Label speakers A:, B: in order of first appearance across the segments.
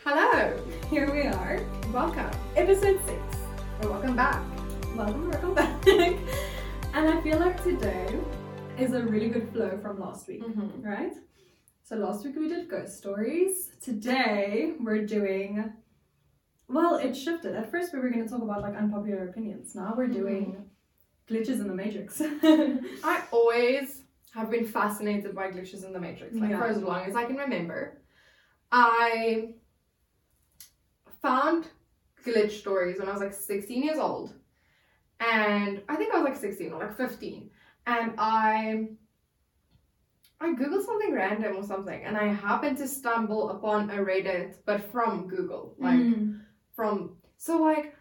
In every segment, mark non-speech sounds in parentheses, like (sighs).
A: Hello,
B: Here we are,
A: welcome,
B: episode six.
A: or welcome back.
B: Welcome, welcome back. (laughs) and I feel like today is a really good flow from last week,
A: Mm-hmm.
B: right? So last week we did ghost stories. Today we're doing. Well, it shifted. At first we were going to talk about like unpopular opinions. Now we're doing glitches in the matrix. (laughs)
A: I always have been fascinated by glitches in the Matrix, like
B: Yeah.
A: for as long as I can remember. I found glitch stories when I was like 16 years old, and I think I was like 16 or like 15, and I I googled something random or something, and I happened to stumble upon a Reddit, but from Google, like.
B: Mm.
A: from so like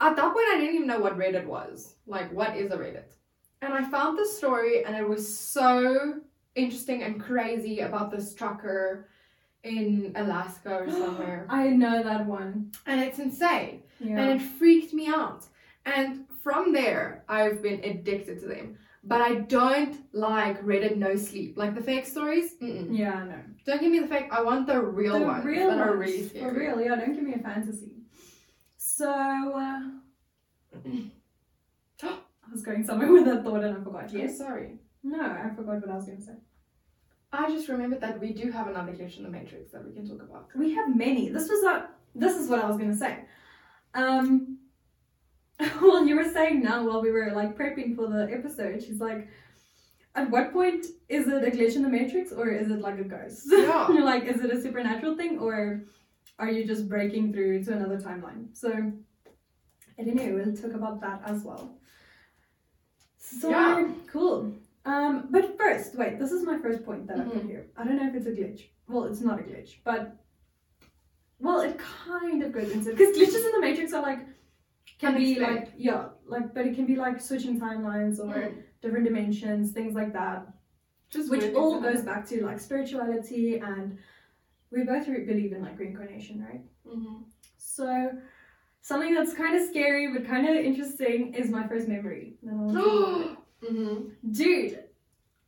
A: at that point I didn't even know what Reddit was. Like what is a Reddit? And I found this story and it was so interesting and crazy about this trucker in Alaska or (gasps) somewhere.
B: I know that one.
A: and it's insane.
B: Yeah.
A: And it freaked me out. And from there I've been addicted to them. But I don't like Reddit no sleep. Like the fake stories. Mm-mm.
B: yeah, no.
A: Don't give me the fake. I want the real one.
B: the
A: ones
B: real
A: that are
B: ones,
A: really
B: For real, yeah, don't give me a fantasy. So, uh, (gasps) I was going somewhere (laughs) with that thought and I forgot. Yes?
A: sorry.
B: No, I forgot what I was going to say.
A: I just remembered that we do have another glitch in the Matrix that we can talk about.
B: We have many. This was not, this is what I was going to say. Um, (laughs) well, you were saying now while we were like prepping for the episode, she's like, at what point is it a glitch in the matrix or is it like a ghost? (laughs)
A: Yeah.
B: You're like, is it a supernatural thing or are you just breaking through to another timeline? So, anyway, we'll talk about that as well. So,
A: Yeah.
B: cool. Um, but first, wait, this is my first point that I put
A: Mhm.
B: here. I don't know if it's a glitch. Well, it's not a glitch, but well, it kind of goes into because glitches in the matrix are like can be like yeah, like but it can be like switching timelines or
A: Mm.
B: different dimensions, things like that
A: Just
B: which all goes back to like spirituality and we both re- believe in like reincarnation right
A: happen. Mhm.
B: so something that's kind of scary but kind of interesting is my first memory (gasps) Then I'll tell you about
A: Mhm.
B: it. dude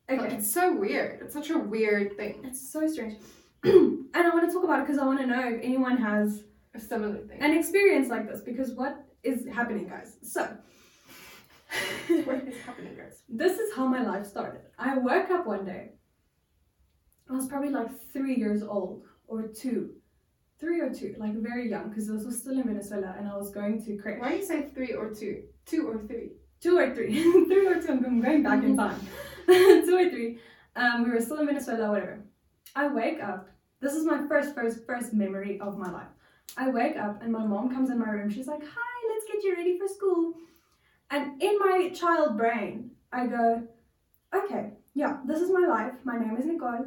A: Like,
B: okay
A: It's so weird. It's such a weird thing.
B: it's so strange (clears throat) and i want to talk about it because i want to know if anyone has
A: A similar thing.
B: an experience like this because what is happening guys so (laughs)
A: what is happening, guys?
B: this is how my life started. I woke up one day. I was probably like three years old or two, three or two, like very young, because this was still in Venezuela and I was going to crash.
A: Why do you say three or two? Two or three?
B: Two or three, (laughs) three or two. I'm going back in time. (laughs) two or three. Um, we were still in Venezuela, whatever. I wake up. This is my first, first, first memory of my life. I wake up and my mom comes in my room. She's like, "Hi, let's get you ready for school." And in my child brain, I go, "Okay, yeah, this is my life. My name is Nicole.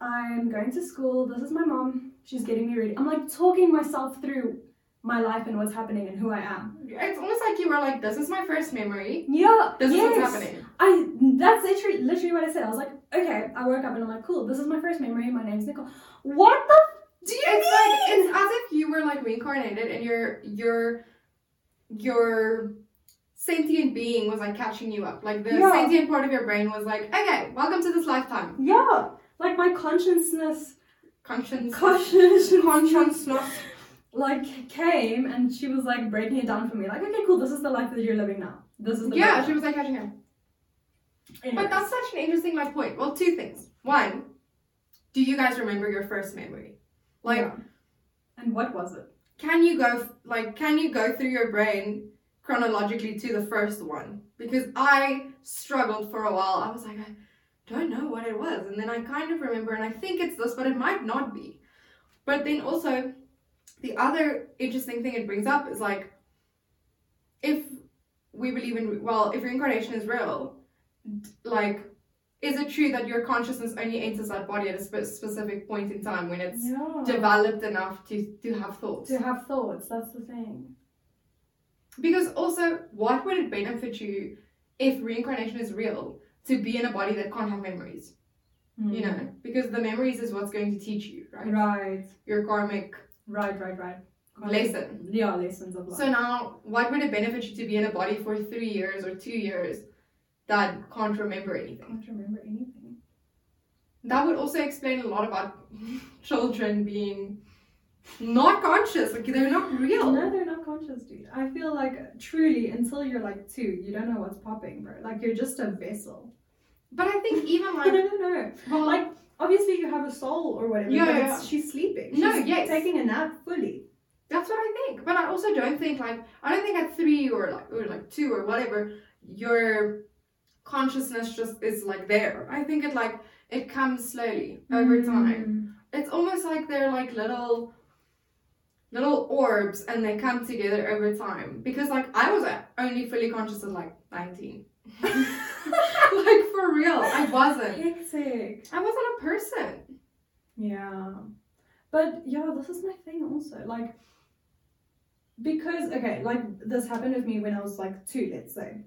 B: I'm going to school. This is my mom. She's getting me ready." I'm like talking myself through my life and what's happening and who I am.
A: It's almost like you were like, this is my first memory.
B: Yeah,
A: This is what's happening.
B: I that's literally literally what I said. I was like, okay. I woke up and I'm like, cool. This is my first memory. My name's Nicole. What the f- do you
A: It's
B: mean?
A: like it's as if you were like reincarnated and your your your sentient being was like catching you up. Like the
B: Yeah.
A: sentient part of your brain was like, okay, welcome to this lifetime.
B: yeah, like my consciousness,
A: Conscience
B: conscious,
A: consciousness.
B: Like came and she was like breaking it down for me. Like, okay, cool. This is the life that you're living now. This is the
A: Yeah,
B: life.
A: she was like catching him.
B: Anyways.
A: But that's such an interesting like point. Well, two things. One, do you guys remember your first memory? Like,
B: Yeah. And what was it?
A: can you go like can you go through your brain chronologically to the first one? Because I struggled for a while. I was like, I don't know what it was, and then I kind of remember, and I think it's this, but it might not be. But then also, the other interesting thing it brings up is like, if we believe in well, if reincarnation is real, like. Is it true that your consciousness only enters that body at a spe- specific point in time when it's
B: Yeah.
A: developed enough to, to have thoughts?
B: To have thoughts. That's the thing.
A: Because also, what would it benefit you if reincarnation is real to be in a body that can't have memories? You know, because the memories is what's going to teach you, right?
B: Hmm. Right.
A: Your karmic
B: Right. Right. Right.
A: lesson.
B: Yeah, lessons of life.
A: So now, what would it benefit you to be in a body for three years or two years that can't remember anything?
B: don't remember anything.
A: That would also explain a lot about (laughs) children being not conscious. Like they're not real.
B: No, they're not conscious, dude. I feel like truly until you're like two, you don't know what's popping, bro. Like you're just a vessel.
A: But I think even (laughs)
B: I
A: like
B: don't know.
A: well,
B: Like obviously you have a soul or whatever,
A: Yeah, yeah,
B: she's sleeping.
A: No,
B: She's
A: yes.
B: taking a nap fully.
A: That's what I think. But I also don't think like I don't think at three or like or like two or whatever your consciousness just is like there. I think it like it comes slowly over mm. time. It's almost like they're like little little orbs and they come together over time. Because like I was only fully conscious at like nineteen. (laughs) like for real. I wasn't.
B: Hectic.
A: I wasn't a person.
B: Yeah. But yeah, this is my thing also. Like because okay, like this happened with me when I was like two, let's say.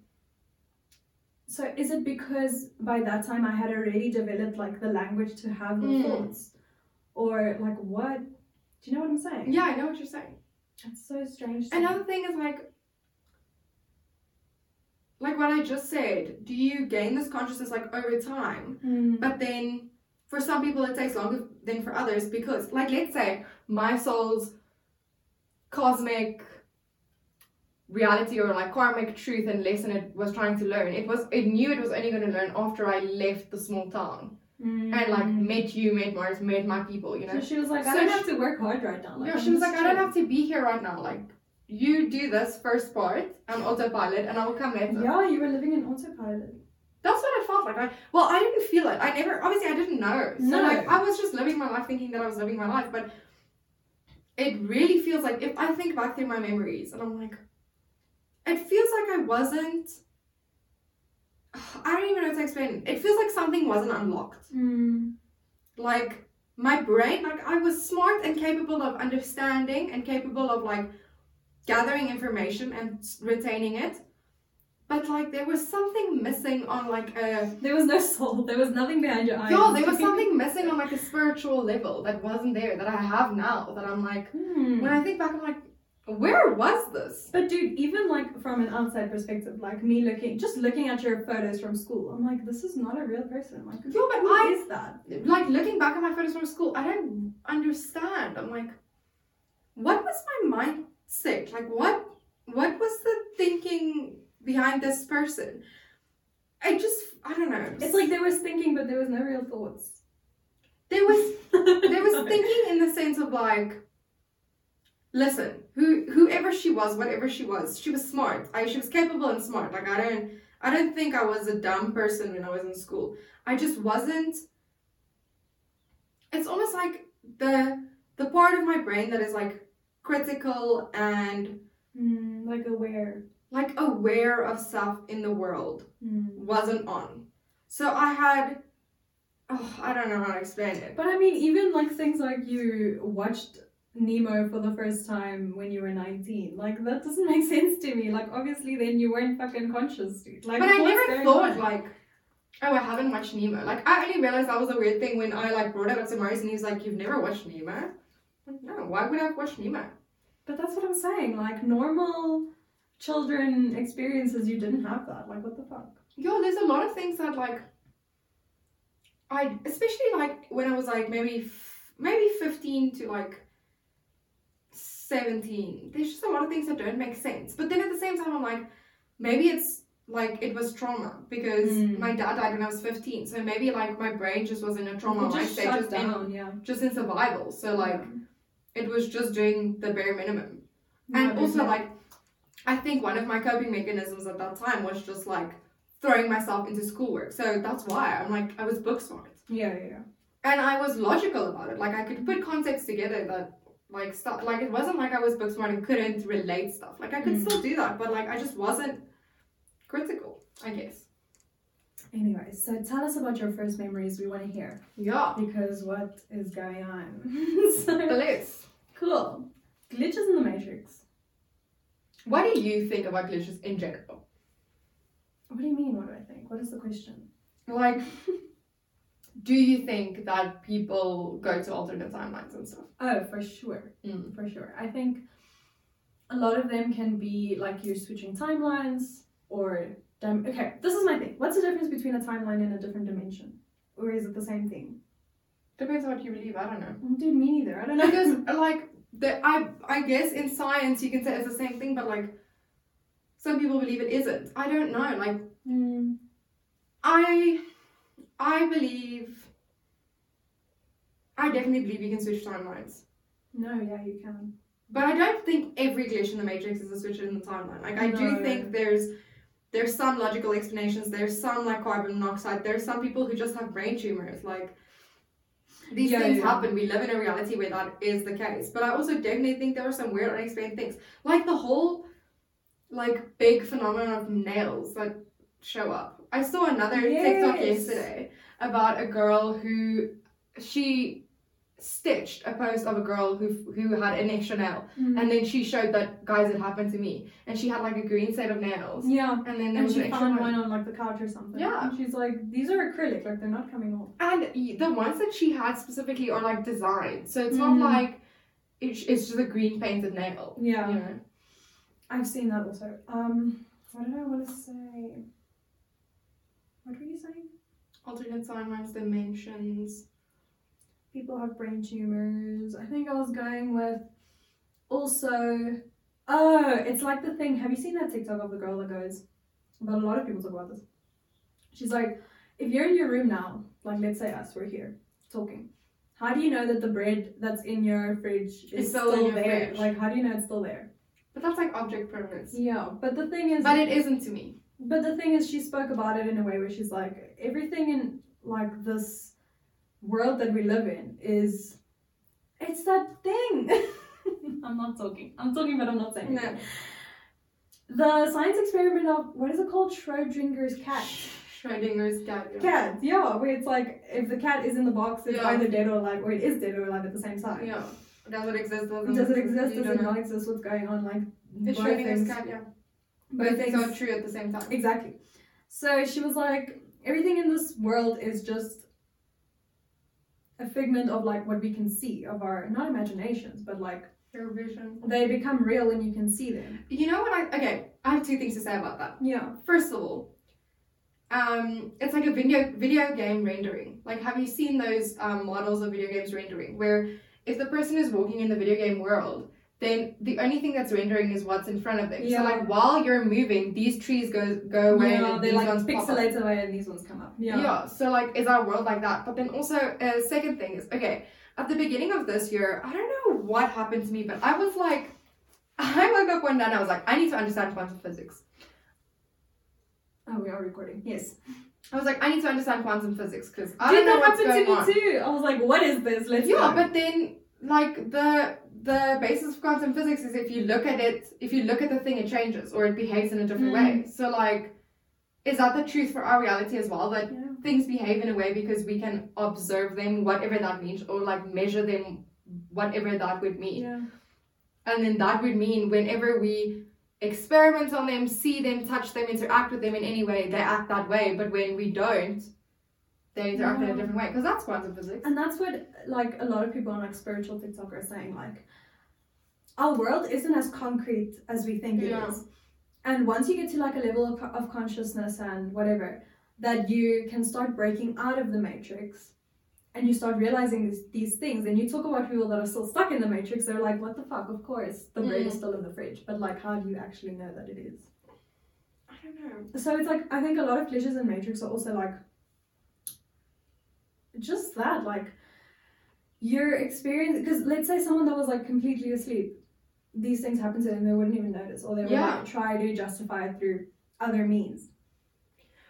B: So is it because by that time I had already developed like the language to have the
A: Mm.
B: thoughts? Or like what? Do you know what I'm saying?
A: Yeah, I know what you're saying.
B: It's so strange.
A: Another thing is like like what I just said, do you gain this consciousness like over time?
B: Mm.
A: But then for some people it takes longer than for others because like let's say my soul's cosmic reality or like karmic truth and lesson it was trying to learn it was it knew it was only going to learn after i left the small town and like
B: Mm.
A: met you met mars met my people you know
B: So she was like, I
A: So
B: don't
A: she-
B: have to work hard right now. Like,
A: yeah, she was like, I don't have to be here right now. Like, you do this first part on autopilot, and I will come later.
B: Yeah, you were living in autopilot.
A: That's what I felt like. I, well, I didn't feel it. I never, obviously, I didn't know. So,
B: No.
A: like, I was just living my life thinking that I was living my life. But it really feels like, if I think back through my memories, and I'm like, it feels like I wasn't. I don't even know how to explain. It feels like something wasn't unlocked.
B: Mm.
A: like my brain like i was smart and capable of understanding and capable of like gathering information and retaining it but like there was something missing on like a
B: There was no soul. There was nothing behind your eyes.
A: yeah there was something missing on like a spiritual level that wasn't there that i have now that i'm like
B: Hmm.
A: when i think back i'm like where was this
B: But dude, even like from an outside perspective, like me looking, just looking at your photos from school, I'm like, this is not a real person. Like,
A: Yeah, but
B: who
A: I-
B: is that?
A: like looking back at my photos from school, I don't understand. I'm like, what was my mindset? Like, what what was the thinking behind this person? I just, I don't know.
B: It's like there was thinking, but there was no real thoughts.
A: there was (laughs) there was thinking in the sense of like, listen, who whoever she was, whatever she was, she was smart. I she was capable and smart. Like I don't I don't think I was a dumb person when I was in school. I just wasn't. It's almost like the the part of my brain that is like critical and
B: Hmm, like aware.
A: like aware of stuff in the world
B: Hmm.
A: wasn't on. So I had oh, I don't know how to explain it.
B: But I mean, even like things like you watched Nemo for the first time when you were 19, like that doesn't make (laughs) sense to me. Like, obviously, then you weren't fucking conscious, dude. Like,
A: But I never thought
B: on?
A: like, oh, I haven't watched Nemo. Like I only realized that was a weird thing when I like brought it up to Maurice and he was like, "You've never watched Nemo?" Like, no, why would I watched Nemo?
B: But that's what I'm saying. Like, normal children experiences, you didn't have that. Like, what the fuck?
A: Yo, there's a lot of things that like, I especially like when I was like maybe f- maybe fifteen to like seventeen. There's just a lot of things that don't make sense. But then at the same time, I'm like, maybe it's like it was trauma because
B: Mm.
A: my dad died when I was 15. So maybe like my brain just was in a trauma
B: It just
A: mindset,
B: shut
A: just in
B: down, yeah.
A: just in survival. So like it was just doing the bare minimum. And also like I think one of my coping mechanisms at that time was just like throwing myself into schoolwork. So that's why I'm like I was book smart.
B: yeah, yeah, yeah.
A: And I was logical about it. Like I could put concepts together that like stuff like it wasn't like I was book smart and couldn't relate stuff. Like I could
B: Mm.
A: still do that, but like I just wasn't critical, I guess.
B: Anyway, so tell us about your first memories. We want to hear
A: Yeah.
B: because what is going on? (laughs) So,
A: list.
B: cool. Glitches in the Matrix.
A: What do you think about glitches in general?
B: What do you mean? What do I think? What is the question?
A: Like, do you think that people go to alternate timelines and stuff?
B: Oh, for sure.
A: Mm.
B: For sure. I think a lot of them can be like you're switching timelines or. Dim- okay, this is my thing. What's the difference between a timeline and a different dimension? Or is it the same thing?
A: Depends on what you believe. I don't know.
B: Dude, me neither. I don't know.
A: Because (laughs) like the I I guess in science you can say it's the same thing, but like some people believe it isn't. I don't know. Like
B: Mm.
A: I I believe I definitely believe you can switch timelines.
B: No, yeah, you can.
A: But I don't think every glitch in the matrix is a switch in the timeline. Like I do think there's there's some logical explanations. There's some like carbon monoxide. There's some people who just have brain tumors. Like these
B: Yeah,
A: things
B: yeah.
A: happen. We live in a reality where that is the case. But I also definitely think there are some weird unexplained things. Like the whole like big phenomenon of nails that show up. I saw another TikTok
B: Yes.
A: yesterday about a girl who she stitched a post of a girl who who had an extra nail
B: Mm.
A: and then she showed that guys it happened to me and she had like a green set of nails
B: yeah.
A: and then
B: And she found
A: one.
B: one on like the couch or something.
A: Yeah.
B: And she's like, these are acrylic, like they're not coming off.
A: and the ones that she had specifically are like designed so it's not
B: Mhm.
A: like it's, it's just a green painted nail
B: Yeah.
A: you know
B: I've seen that also. Um, what did I want to say? What were you saying?
A: alternate timelines dimensions
B: People have brain tumors. I think I was going with also. Oh, it's like the thing. Have you seen that TikTok of the girl that goes? But a lot of people talk about this. She's like, if you're in your room now, like let's say us, we're here talking. How do you know that the bread that's in your fridge is
A: It's still
B: still, there?
A: fridge.
B: Like, how do you know it's still there?
A: but that's like object permanence
B: Yeah, but the thing is,
A: but it isn't to me
B: But the thing is, she spoke about it in a way where she's like, everything in like this world that we live in is, it's that thing. (laughs) I'm not talking. I'm talking, but I'm not saying.
A: no.
B: The science experiment of what is it called? Schrodinger's cat.
A: Schrodinger's cat yeah.
B: Cat, yeah, where it's like if the cat is in the box, it's
A: Yeah.
B: either dead or alive, or it is dead or alive at the same time.
A: yeah does it exist doesn't
B: Does it exist? Does it not exist? What's going on? Like
A: it's Schrodinger's cat yeah
B: Both
A: things are true at the same time
B: Exactly. So she was like, everything in this world is just a figment of like what we can see of our not imaginations, but like
A: your vision
B: they become real and you can see them.
A: you know what I okay I have two things to say about that
B: Yeah.
A: First of all, um, it's like a video video game rendering. Like, have you seen those um, models of video games rendering where if the person is walking in the video game world, then the only thing that's rendering is what's in front of them.
B: Yeah.
A: So, like, while you're moving, these trees go go away
B: yeah,
A: and these
B: like
A: ones
B: pixelate away and these ones come up.
A: Yeah.
B: Yeah.
A: So, like, is our world like that? But then also, uh, second thing is okay. At the beginning of this year, I don't know what happened to me, but I was like, (laughs) I woke up one day and I was like, I need to understand quantum physics.
B: Oh, we are recording. Yes.
A: I was like, I need to understand quantum physics because I
B: Did
A: don't know
B: Did
A: that
B: happen
A: going
B: to
A: on.
B: me too? I was like, what is this? Let's
A: Yeah,
B: go.
A: but then like the the basis of quantum physics is if you look at it, if you look at the thing, it changes or it behaves in a different
B: Mm.
A: way. So like, is that the truth for our reality as well? That
B: Yeah.
A: things behave in a way because we can observe them, whatever that means, or like measure them, whatever that would mean.
B: Yeah.
A: And then that would mean whenever we experiment on them, see them, touch them, interact with them in any way, they act that way. But when we don't, they interact in a different way because that's quantum physics.
B: And that's what like a lot of people on like spiritual TikTok are saying, like our world isn't as concrete as we think
A: Yeah.
B: it is. And once you get to like a level of, of consciousness and whatever, that you can start breaking out of the matrix and you start realizing these, these things and you talk about people that are still stuck in the matrix, they're like, what the fuck? Of course, the bread is
A: Mm.
B: still in the fridge. But like how do you actually know that it is?
A: I don't know.
B: So it's like I think a lot of glitches in Matrix are also like just that, like your experience. Because let's say someone that was like completely asleep, these things happen to them, they wouldn't even notice, or they would
A: Yeah.
B: like try to justify it through other means.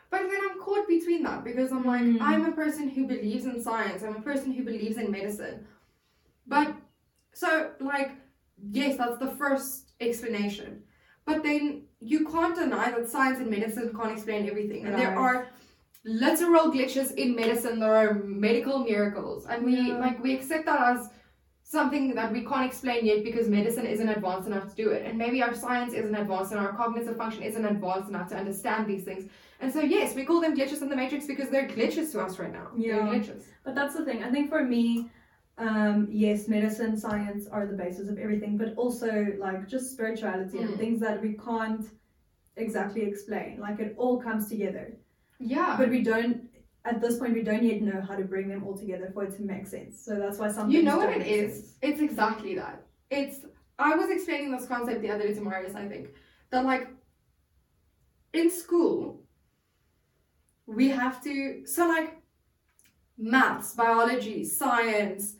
A: But then I'm caught between that because I'm like,
B: Mm.
A: I'm a person who believes in science. I'm a person who believes in medicine. But so like, yes, that's the first explanation. But then you can't deny that science and medicine can't explain everything. And there are literal glitches in medicine. There are medical miracles. And we
B: Yeah.
A: like we accept that as something that we can't explain yet because medicine isn't advanced enough to do it. And maybe our science isn't advanced and our cognitive function isn't advanced enough to understand these things. And so yes, we call them glitches in the matrix because they're glitches to us right now.
B: Yeah.
A: They're glitches.
B: But that's the thing. I think for me, um, yes, medicine, science are the basis of everything, but also like just spirituality and
A: Mm.
B: things that we can't exactly explain. Like it all comes together.
A: Yeah.
B: but we don't at this point we don't yet know how to bring them all together for it to make sense so that's why some
A: you know what it is?
B: sense.
A: It's exactly that. it's I was explaining this concept the other day to Marius, I think. That like in school we have to so like maths, biology, science,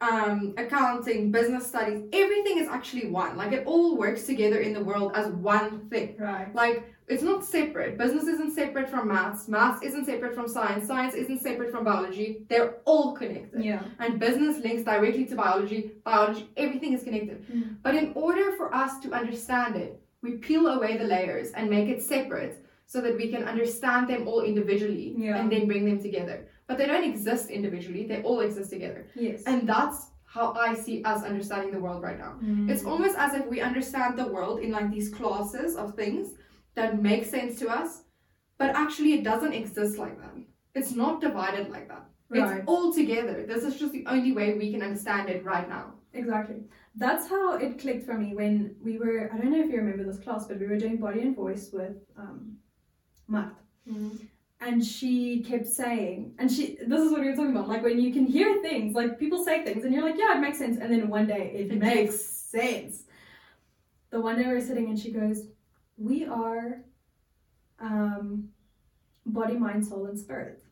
A: um, accounting, business studies, everything is actually one. Like it all works together in the world as one thing.
B: Right.
A: Like it's not separate. Business isn't separate from maths. Maths isn't separate from science. Science isn't separate from biology. They're all connected.
B: Yeah.
A: And business links directly to biology. Biology, everything is connected.
B: Mm.
A: But in order for us to understand it, we peel away the layers and make it separate so that we can understand them all individually
B: Yeah.
A: and then bring them together. But they don't exist individually, they all exist together.
B: Yes.
A: And that's how I see us understanding the world right now.
B: Mm.
A: It's almost as if we understand the world in like these classes of things that make sense to us, but actually it doesn't exist like that. It's not divided like that.
B: Right.
A: It's all together. This is just the only way we can understand it right now.
B: Exactly. That's how it clicked for me when we were, I don't know if you remember this class, but we were doing body and voice with um, Matt. And she kept saying, and she, this is what we were talking about, like when you can hear things, like people say things and you're like, yeah, it makes sense. And then one day it,
A: It
B: makes sense. The one day we were sitting and she goes, we are um, body, mind, soul, and spirit.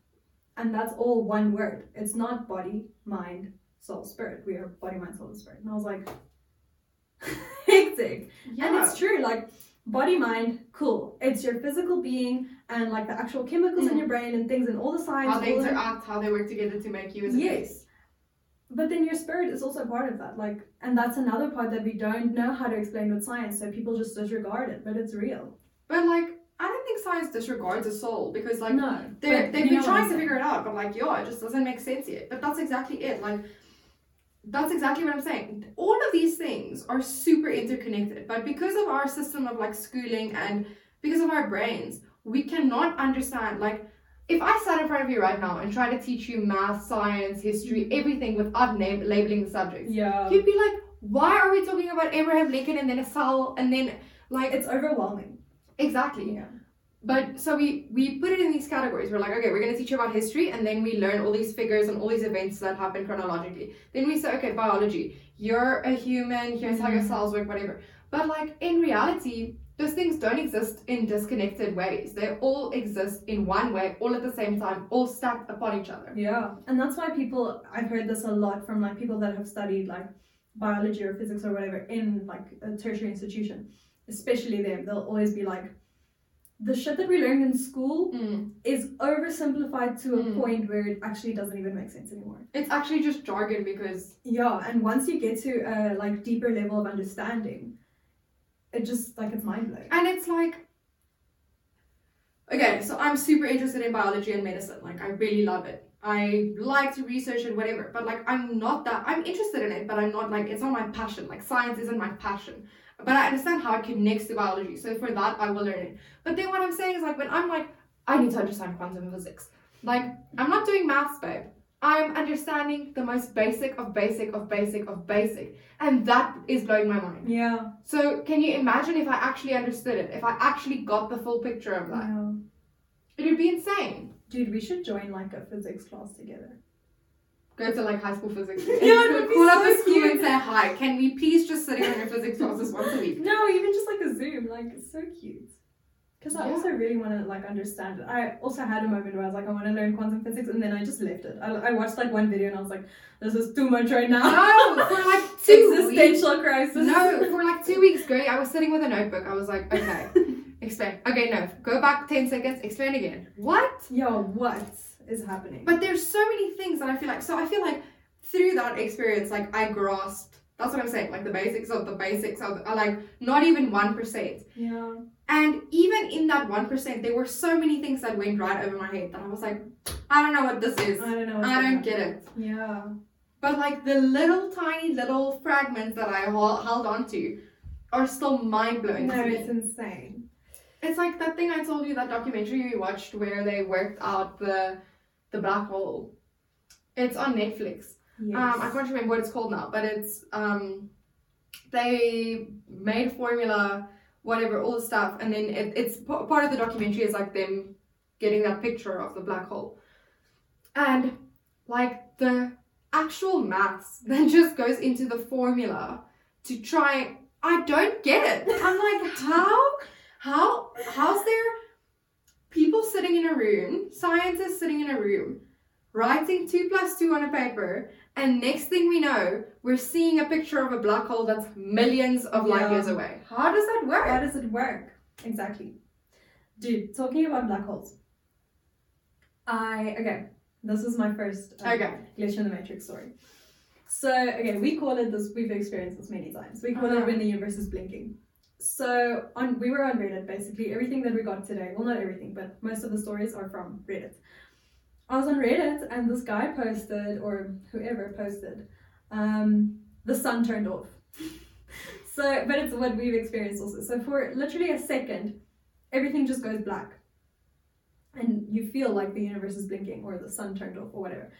B: And that's all one word. It's not body, mind, soul, spirit. We are body, mind, soul, and spirit. And I was like, (laughs) hectic. Yeah. And it's true, like body, mind, cool. It's your physical being and like the actual chemicals in
A: Mm.
B: your brain and things and all the signs.
A: how they
B: the-
A: interact, how they work together to make you as a
B: Yes. But then your spirit is also part of that. Like, and that's another part that we don't know how to explain with science, so people just disregard it, but it's real.
A: But like, I don't think science disregards the soul because like
B: no,
A: they're, they've been trying to figure it out, but like, yeah, it just doesn't make sense yet. But that's exactly it. Like, that's exactly what I'm saying. All of these things are super interconnected, but because of our system of like schooling and because of our brains, we cannot understand. Like, if I sat in front of you right now and tried to teach you math, science, history, everything without name, labeling the subjects,
B: Yeah,
A: you'd be like, why are we talking about Abraham Lincoln and then a cell and then like
B: it's overwhelming.
A: exactly.
B: Yeah,
A: But so we we put it in these categories. We're like, okay, we're gonna teach you about history, and then we learn all these figures and all these events that happen chronologically. Then we say, okay, biology. You're a human. Here's how your
B: Mhm.
A: cells work, whatever. But like in reality, those things don't exist in disconnected ways. They all exist in one way, all at the same time, all stacked upon each other.
B: yeah, and that's why people. I've heard this a lot from like people that have studied like biology or physics or whatever in like a tertiary institution, especially them. They'll always be like, the shit that we learned in school
A: Mm.
B: is oversimplified to a
A: Mm.
B: point where it actually doesn't even make sense anymore.
A: It's actually just jargon because
B: Yeah, and once you get to a like deeper level of understanding, it just like it's mind blowing.
A: And it's like, okay, so I'm super interested in biology and medicine. Like, I really love it. I like to research and whatever. But like, I'm not that. I'm interested in it, but I'm not like it's not my passion. Like, science isn't my passion. But I understand how it connects to biology. So for that, I will learn it. But then what I'm saying is like when I'm like, I need to understand quantum physics. Like, I'm not doing maths, babe. I'm understanding the most basic of basic of basic of basic. And that is blowing my mind.
B: Yeah.
A: So can you imagine if I actually understood it? If I actually got the full picture of that?
B: yeah.
A: It would be insane.
B: Dude, we should join like a physics class together.
A: Go to like high school physics. (laughs)
B: Yeah, it would be
A: Call up
B: so
A: the school
B: cute.
A: and say hi. Can we please just sit in your physics classes once a week? (laughs)
B: No, even just like a Zoom, like it's so cute. Because I
A: Yeah.
B: also really want to like understand it. I also had a moment where I was like, I want to learn quantum physics, and then I just left it. I, I watched like one video and I was like, this is too much right now.
A: No, for like (laughs) two weeks.
B: Existential crisis.
A: No, for like two weeks, great. I was sitting with a notebook. I was like, okay, (laughs) explain. Okay, no, go back ten seconds. Explain again. What?
B: Yo, what is happening?
A: But there's so many things that I feel like. So I feel like through that experience, like I grasped. That's what I'm saying. Like the basics of the basics of are like not even one percent.
B: yeah.
A: And even in that one percent, there were so many things that went right over my head that I was like, I don't know what this is.
B: I don't know.
A: I don't get it.
B: Yeah.
A: But like the little tiny little fragments that I held on to are still mind blowing
B: No,
A: to me.
B: it's insane.
A: It's like that thing I told you that documentary we watched where they worked out the the black hole. It's on Netflix.
B: Yes.
A: Um, I can't remember what it's called now, but it's um, they made formula, whatever, all the stuff, and then it, it's p- part of the documentary is like them getting that picture of the black hole, and like the actual maths (laughs) then just goes into the formula to try. I don't get it. I'm like, how, how, how's there people sitting in a room, scientists sitting in a room, writing two plus two on a paper, and next thing we know, we're seeing a picture of a black hole that's millions of light
B: Yeah.
A: years away. How does that work?
B: How does it work? Exactly. Dude, talking about black holes. I okay. This is my first um,
A: Okay.
B: glitch in the matrix story. So okay, we call it this. We've experienced this many times. We call
A: Uh-huh.
B: it when the universe is blinking. So on we were on Reddit basically. Everything that we got today, well not everything, but most of the stories are from Reddit. I was on Reddit and this guy posted, or whoever posted, um, the sun turned off. (laughs) so, but it's what we've experienced also. So for literally a second, everything just goes black, and you feel like the universe is blinking or the sun turned off or whatever.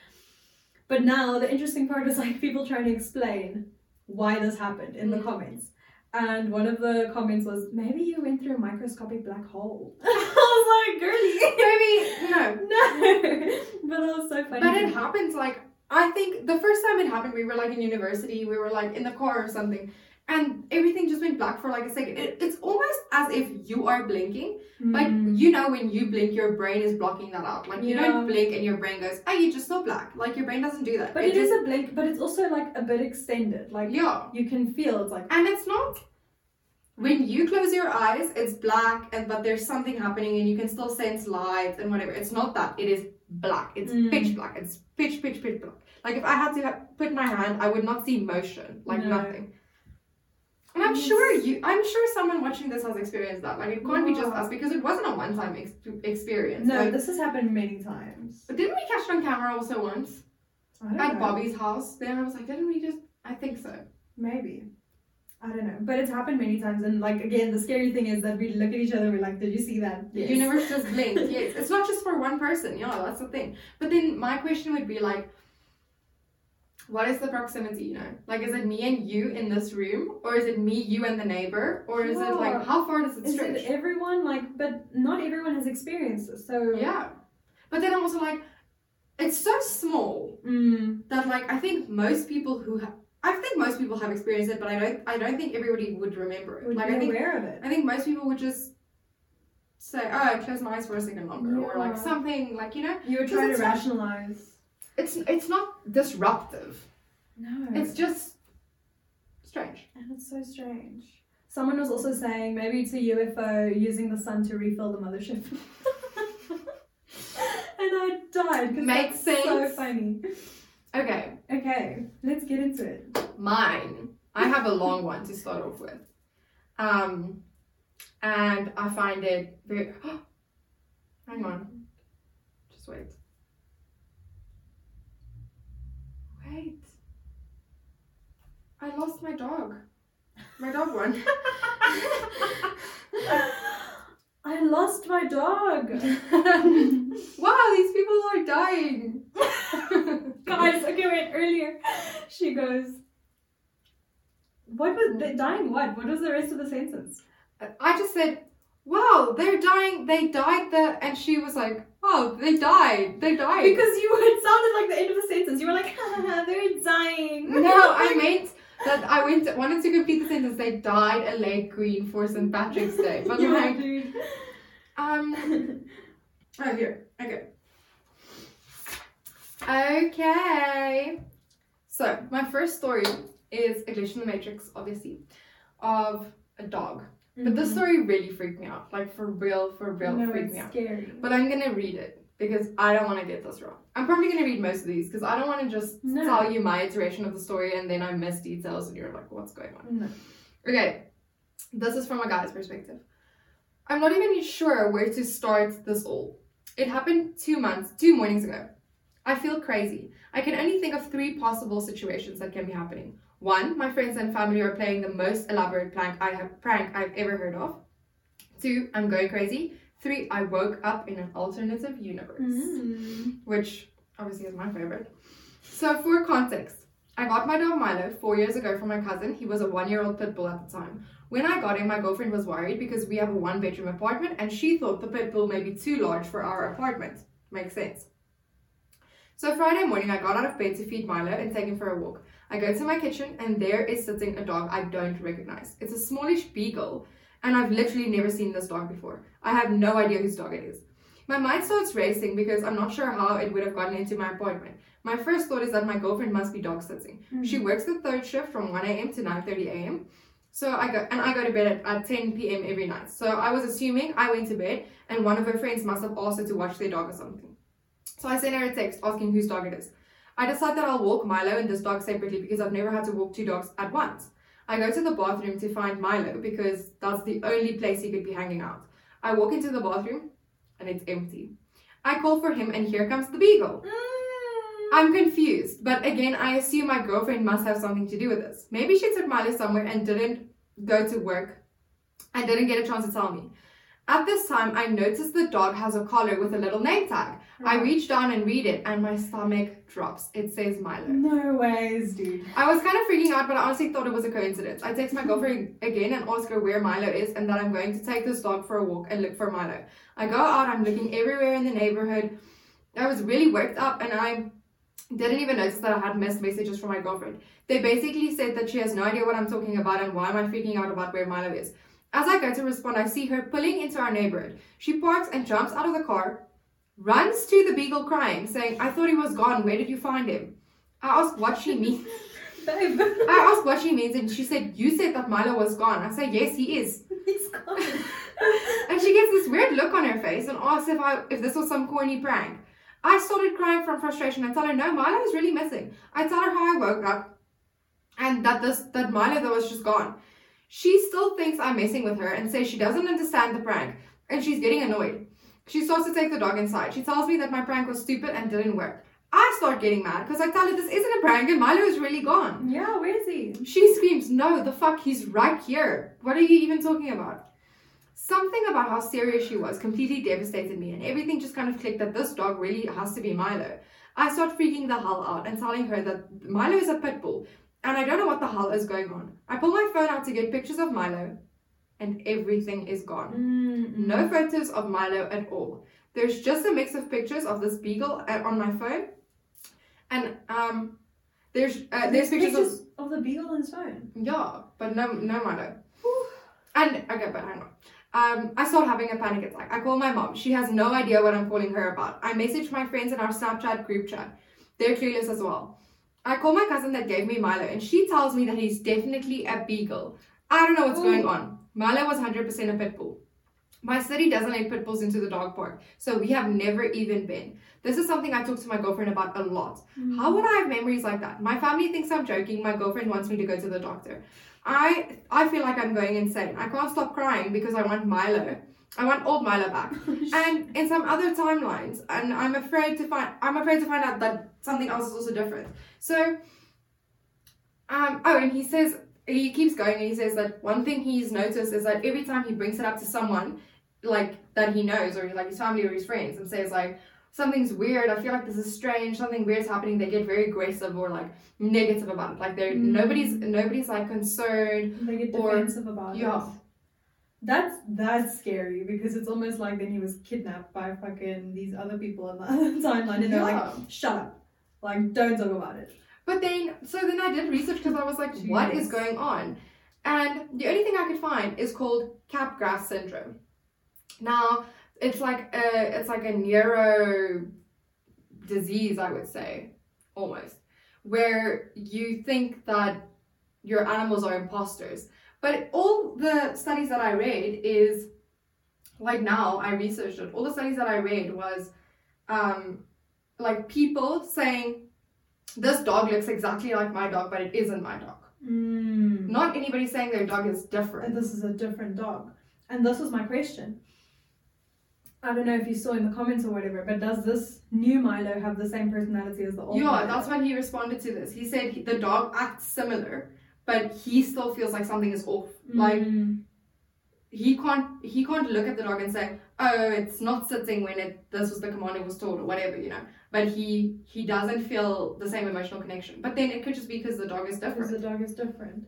B: But now the interesting part is like people trying to explain why this happened in the
A: Mm.
B: comments. And one of the comments was, maybe you went through a microscopic black hole. (laughs) I was like, girly.
A: Maybe no. (laughs)
B: No, (laughs) but that was so funny.
A: But it happens like I think the first time it happened, we were like in university, we were like in the car or something, and everything just went black for like a second. It, it's almost as if you are blinking, but
B: Mm.
A: you know when you blink, your brain is blocking that out. Like you
B: Yeah.
A: don't blink and your brain goes, "Oh, you just saw black." Like your brain doesn't do that.
B: But it is a blink, but it's also like a bit extended. Like
A: yeah,
B: you can feel it's like
A: and it's not. When you close your eyes, it's black, and but there's something happening, and you can still sense light and whatever. It's not that. It is black. It's
B: Mm.
A: pitch black. It's pitch, pitch, pitch black. Like if I had to ha- put my hand, I would not see motion, like
B: No.
A: nothing. And I'm
B: Yes.
A: sure you, I'm sure someone watching this has experienced that. Like it can't be just us because it wasn't a one-time ex- experience.
B: no,
A: Like,
B: this has happened many times.
A: but didn't we catch it on camera also once
B: I don't
A: at
B: know.
A: Bobby's house? Then I was like, didn't we just? I think so.
B: Maybe. I don't know, but it's happened many times, and like again, the scary thing is that we look at each other, we're like, "Did you see that?"
A: The universe just (laughs) blinked. yes, it's not just for one person. Yeah, that's the thing. But then my question would be like, what is the proximity? You know, like is it me and you in this room, or is it me, you, and the neighbor, or is it like how far does it stretch?
B: Is it everyone like? But not everyone has experienced this, so
A: yeah, but then I'm also like, it's so small
B: Mm,
A: that like I think most people who have. I think most people have experienced it, but I don't. I don't think everybody would remember it.
B: would
A: like I think
B: aware of it.
A: I think most people would just say, "Oh, I closed my eyes for a second longer," or like something like you know.
B: You were trying to rationalize.
A: It's it's not disruptive.
B: No,
A: It's just strange.
B: and it's so strange. Someone was also saying maybe it's a UFO using the sun to refill the mothership. (laughs) and I died. 'cause
A: Makes
B: that's So
A: sense.
B: funny.
A: Okay,
B: Okay, let's get into it.
A: mine. I have a long one to start off with, um, and I find it very. (gasps) Hang on, just wait. Wait. I lost my dog. My dog won. (laughs)
B: I lost my dog. (laughs)
A: wow, these people are dying. (laughs)
B: Guys, okay, wait, earlier she goes, What was the dying what? What was the rest of the sentence?
A: I just said, "Wow, they're dying. They died." The and she was like, "Oh, they died. They died."
B: Because you it sounded like the end of the sentence. You were like, (laughs) they're dying.
A: no, I meant that I went wanted to complete the sentence. They died a late green for St. Patrick's Day, (laughs) but
B: Yeah,
A: like,
B: dude.
A: um, (laughs) oh here, okay, okay. So my first story is a glitch in the matrix, obviously, of a dog. But this story really freaked me out. Like for real, for real,
B: Mm-hmm. no,
A: freaked me out.
B: scary.
A: But I'm gonna read it because I don't want to get this wrong. I'm probably gonna read most of these because I don't want to just
B: No.
A: tell you my iteration of the story and then I miss details and you're like, what's going on?
B: no.
A: Okay, this is from a guy's perspective. I'm not even sure where to start this all. It happened two months, two mornings ago. I feel crazy. I can only think of three possible situations that can be happening. One, my friends and family are playing the most elaborate prank I have prank I've ever heard of. Two, I'm going crazy. Three, I woke up in an alternative universe
B: Mm.
A: which obviously is my favorite. So, for context, I got my dog Milo four years ago from my cousin. He was a one year old pit bull at the time. When I got him, my girlfriend was worried because we have a one bedroom apartment and she thought the pit bull may be too large for our apartment. Makes sense. So, Friday morning, I got out of bed to feed Milo and take him for a walk. I go to my kitchen and there is sitting a dog I don't recognize. It's a smallish beagle, and I've literally never seen this dog before. I have no idea whose dog it is. My mind starts racing because I'm not sure how it would have gotten into my apartment. My first thought is that my girlfriend must be dog sitting. Hmm. She works the third shift from 1 a.m. to 9:30 a.m. So I go and I go to bed at, at 10 p.m. every night. So I was assuming I went to bed and one of her friends must have asked her to watch their dog or something. So I sent her a text asking whose dog it is. I decide that I'll walk Milo and this dog separately because I've never had to walk two dogs at once. I go to the bathroom to find Milo because that's the only place he could be hanging out. I walk into the bathroom and it's empty. I call for him and here comes the beagle. Mm. I'm confused, but again, I assume my girlfriend must have something to do with this. Maybe she took Milo somewhere and didn't go to work and didn't get a chance to tell me. At this time, I noticed the dog has a collar with a little name tag. I reach down and read it, and my stomach drops. It says Milo.
B: No ways, dude.
A: I was kind of freaking out, but I honestly thought it was a coincidence. I text my girlfriend again and ask her where Milo is and that I'm going to take this dog for a walk and look for Milo. I go out, I'm looking everywhere in the neighborhood. I was really worked up and I didn't even notice that I had missed messages from my girlfriend. They basically said that she has no idea what I'm talking about and why am I freaking out about where Milo is. As I go to respond, I see her pulling into our neighborhood. She parks and jumps out of the car, runs to the beagle crying, saying, I thought he was gone. Where did you find him? I ask what she means. (laughs)
B: Babe.
A: I asked what she means, and she said, You said that Milo was gone. I said, Yes, he is.
B: He's gone. (laughs)
A: And she gets this weird look on her face and asks if I if this was some corny prank. I started crying from frustration and tell her, No, Milo is really missing. I tell her how I woke up and that this that Milo though was just gone. She still thinks I'm messing with her and says she doesn't understand the prank and she's getting annoyed. She starts to take the dog inside. She tells me that my prank was stupid and didn't work. I start getting mad because I tell her this isn't a prank and Milo is really gone.
B: Yeah, where is he?
A: She screams, No, the fuck, he's right here. What are you even talking about? Something about how serious she was completely devastated me, and everything just kind of clicked that this dog really has to be Milo. I start freaking the hell out and telling her that Milo is a pit bull, and I don't know what the hell is going on. I pull my phone out to get pictures of Milo, and everything is gone.
B: Mm,
A: No photos of Milo at all. There's just a mix of pictures of this beagle uh, on my phone, and um, there's uh, there's pictures, of
B: of the beagle on his phone.
A: yeah, but no no Milo. And okay, but hang on. Um, I start having a panic attack. I call my mom. She has no idea what I'm calling her about. I message my friends in our Snapchat group chat. They're clueless as well. I call my cousin that gave me Milo, and she tells me that he's definitely a beagle. I don't know what's
B: Ooh.
A: going on. Milo was 100% a pit bull. My city doesn't let pit bulls into the dog park, so we have never even been. This is something I talk to my girlfriend about a lot. Mm. How would I have memories like that? My family thinks I'm joking. My girlfriend wants me to go to the doctor. I I feel like I'm going insane. I can't stop crying because I want Milo. I want old Milo back. (laughs) Oh, and in some other timelines, and I'm afraid to find I'm afraid to find out that something else is also different. So um oh and he says he keeps going and he says that one thing he's noticed is that every time he brings it up to someone like that he knows or like his family or his friends and says like something's weird, I feel like this is strange, something weird's happening, they get very aggressive or like negative about it. Like they're
B: Mm.
A: nobody's nobody's like concerned.
B: They get
A: Or-
B: defensive about
A: yeah.
B: it. That's that's scary because it's almost like then he was kidnapped by fucking these other people on the other (laughs) timeline and they're like, shut up. Like don't talk about it.
A: But then, so then I did research because I was like, what is going on? And the only thing I could find is called Capgras syndrome. Now, it's like a, it's like a neuro disease, I would say, almost, where you think that your animals are imposters. But all the studies that I read is, like now, I researched it. All the studies that I read was, um, like people saying this dog looks exactly like my dog, but it isn't my dog.
B: Mm.
A: Not anybody saying their dog is different And
B: this is a different dog. And this was my question. I don't know if you saw in the comments or whatever, but does this new Milo have the same personality as the old
A: Yeah,
B: Milo?
A: that's when he responded to this. He said he, the dog acts similar, but he still feels like something is off. Like
B: Mm.
A: he can't he can't look at the dog and say, oh, it's not sitting when it this was the command it was told or whatever, you know. But he he doesn't feel the same emotional connection. But then it could just be because the dog is different.
B: Because the dog is different.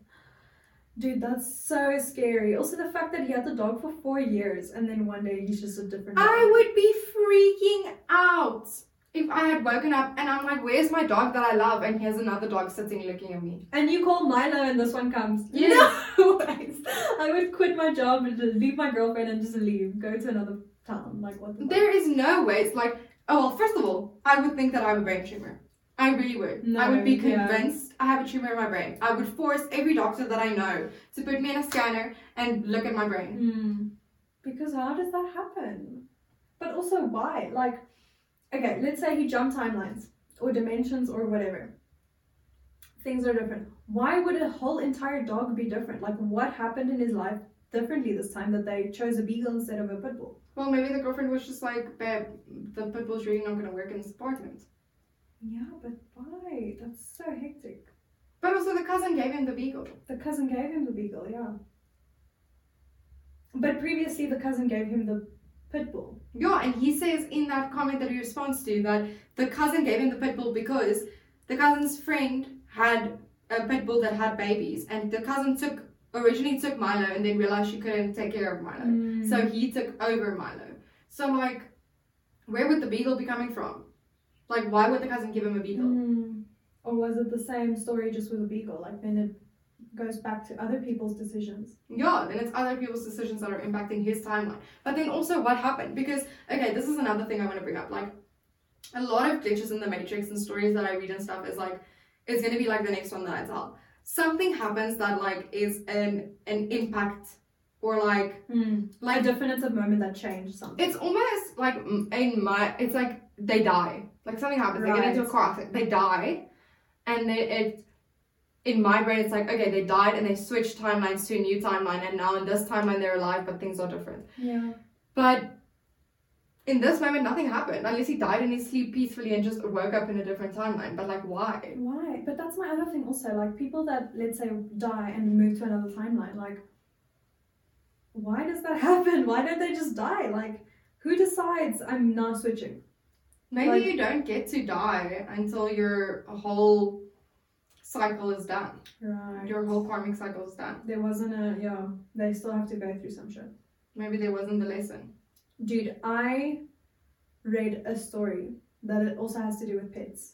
B: Dude, that's so scary. Also, the fact that he had the dog for four years and then one day he's just a different dog.
A: I would be freaking out. if I had woken up and I'm like, where's my dog that I love? And here's another dog sitting looking at me.
B: And you call Milo and this one comes. (laughs)
A: Yes.
B: No ways. I would quit my job and just leave my girlfriend and just leave. Go to another town. Like what the fuck?
A: There is no way. It's like, oh, well, first of all, I would think that I have a brain tumor. I really would. No, I would be
B: No, yeah.
A: convinced I have a tumor in my brain. I would force every doctor that I know to put me in a scanner and look at my brain.
B: Mm. Because how does that happen? But also why? Like, okay, let's say he jumped timelines or dimensions or whatever. Things are different. Why would a whole entire dog be different? Like, what happened in his life differently this time that they chose a beagle instead of a pit bull?
A: Well, maybe the girlfriend was just like, babe, the pit bull's really not going to work in this apartment.
B: Yeah, but why? That's so hectic.
A: But also, the cousin gave him the beagle.
B: The cousin gave him the beagle, yeah. But previously, the cousin gave him the pit bull.
A: Yeah, and he says in that comment that he responds to that the cousin gave him the pit bull because the cousin's friend had a pit bull that had babies, and the cousin took originally took Milo and then realized she couldn't take care of Milo,
B: Mm.
A: so he took over Milo. So I'm like, where would the beagle be coming from? Like, why would the cousin give him a beagle?
B: Mm. Or was it the same story just with a beagle? Like then it goes back to other people's decisions.
A: Yeah, then it's other people's decisions that are impacting his timeline. But then also what happened? Because, okay, this is another thing I want to bring up. Like, a lot of glitches in the Matrix and stories that I read and stuff is like, it's going to be like the next one that I tell. Something happens that, like, is an, an impact or like,
B: Mm.
A: like,
B: a definitive moment that changed something.
A: it's almost like in my, it's like they die. Like, something happens. They get into a
B: Right.
A: car accident. They die. And they, it, in my brain, it's like, okay, they died and they switched timelines to a new timeline, and now in this timeline they're alive, but things are different.
B: Yeah.
A: But in this moment, nothing happened unless he died in his sleep peacefully and just woke up in a different timeline. But like, why?
B: Why? But that's my other thing also. Like people that let's say die and move to another timeline. Like, why does that (laughs) happen? Why don't they just die? Like, who decides I'm now switching?
A: Maybe
B: Like-
A: you don't get to die until your whole cycle is done.
B: Right.
A: Your whole karmic cycle is done.
B: There wasn't a yeah. They still have to go through some shit.
A: Maybe there wasn't the lesson.
B: Dude, I read a story that it also has to do with pets.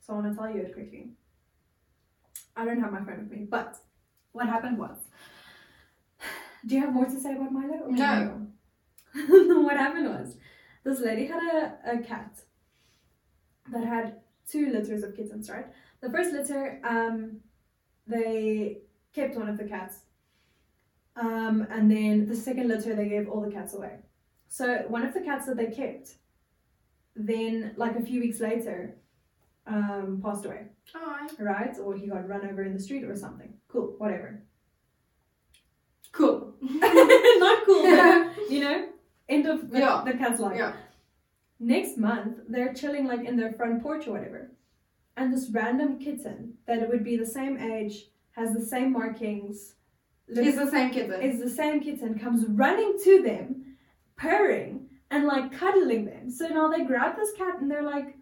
B: So I want to tell you it quickly. I don't have my phone with me, but what happened was. (sighs) Do you have more to say about Milo?
A: no? (laughs)
B: what happened was this lady had a, a cat that had two litters of kittens, right? The first litter, um, they kept one of the cats. Um, and then the second litter, they gave all the cats away. So one of the cats that they kept, then like a few weeks later, um, passed away, right? Or he got run over in the street or something. Cool, whatever.
A: cool. (laughs) (laughs)
B: Not cool, but (laughs) you know, end of the,
A: Yeah.
B: the cat's life.
A: Yeah.
B: Next month, they're chilling like in their front porch or whatever, and this random kitten that would be the same age, has the same markings,
A: It's the same kitten.
B: is the same kitten comes running to them, purring and like cuddling them. So now they grab this cat and they're like,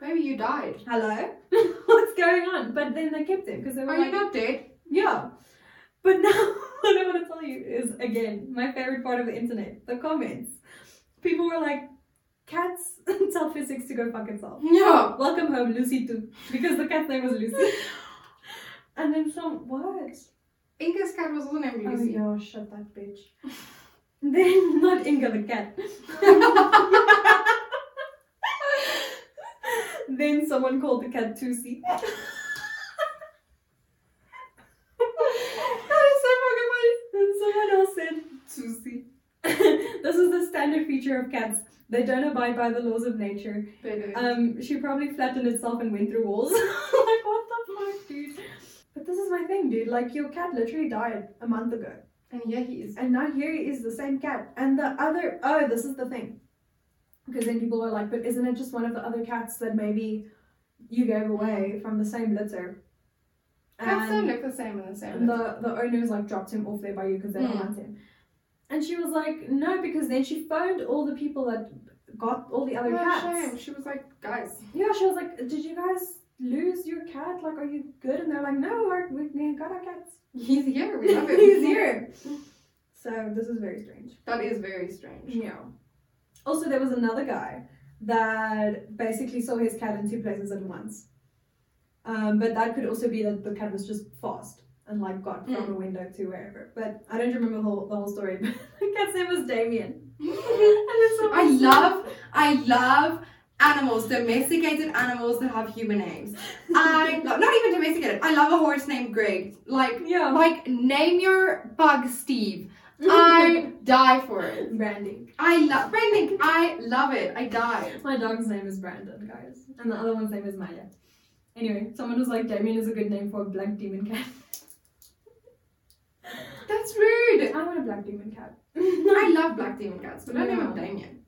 A: Baby, you died.
B: "Hello, (laughs) what's going on?" But then they kept him because they were
A: Are
B: like,
A: you not dead?
B: "Yeah." But now (laughs) what I want to tell you is again my favorite part of the internet: the comments. People were like, "Cats (laughs) tell physics to go fuck itself."
A: Yeah.
B: Welcome home, Lucy too, because the cat's name was Lucy. and then some what?
A: Inca's cat was also named Lucy.
B: Oh
A: Lucy.
B: yeah, shut that bitch. (laughs) then not Inga the cat. (laughs) then someone called the cat Tusi.
A: that is so fucking funny.
B: and someone else said
A: Susie. (laughs)
B: this is the standard feature of cats. They don't abide by the laws of nature. Um, she probably flattened itself and went through walls. like what the fuck, dude? But this is my thing, dude. Like your cat literally died a month ago.
A: And here he is.
B: And now here is the same cat. And the other, oh, this is the thing. Because then people are like, but isn't it just one of the other cats that maybe you gave away from the same litter?
A: Cats don't look the same in the same.
B: the, the owners like dropped him off there by you because they don't
A: Mm.
B: want him. And she was like, no, because then she phoned all the people that got all the other
A: a
B: cats.
A: shame. She was like, guys.
B: Yeah, she was like, did you guys lose your cat? Like, are you good? And they're like, no, our, we we got our cats. (laughs)
A: He's here. We (laughs) love him.
B: He's here. So this is very strange.
A: That is very strange.
B: Yeah. Also, there was another guy that basically saw his cat in two places at once. Um, but that could also be that the cat was just fast and like got from
A: Mm.
B: a window to wherever. But I don't remember the whole, the whole story. (laughs) But the cat's name was Damien. and it's so
A: I love, I love animals, domesticated animals that have human names. I (laughs) love, not even domesticated. I love a horse named Greg. Like,
B: Yeah.
A: like name your bug Steve. (laughs) I die for it.
B: Brandy.
A: I love Brandon. I love it. I die.
B: My dog's name is Brandon, guys. And the other one's name is Maya. Anyway, someone was like, Damien is a good name for a black demon cat.
A: That's rude.
B: I want a black demon cat.
A: I (laughs) love black demon cats, but I don't know
B: Yeah.
A: Damien.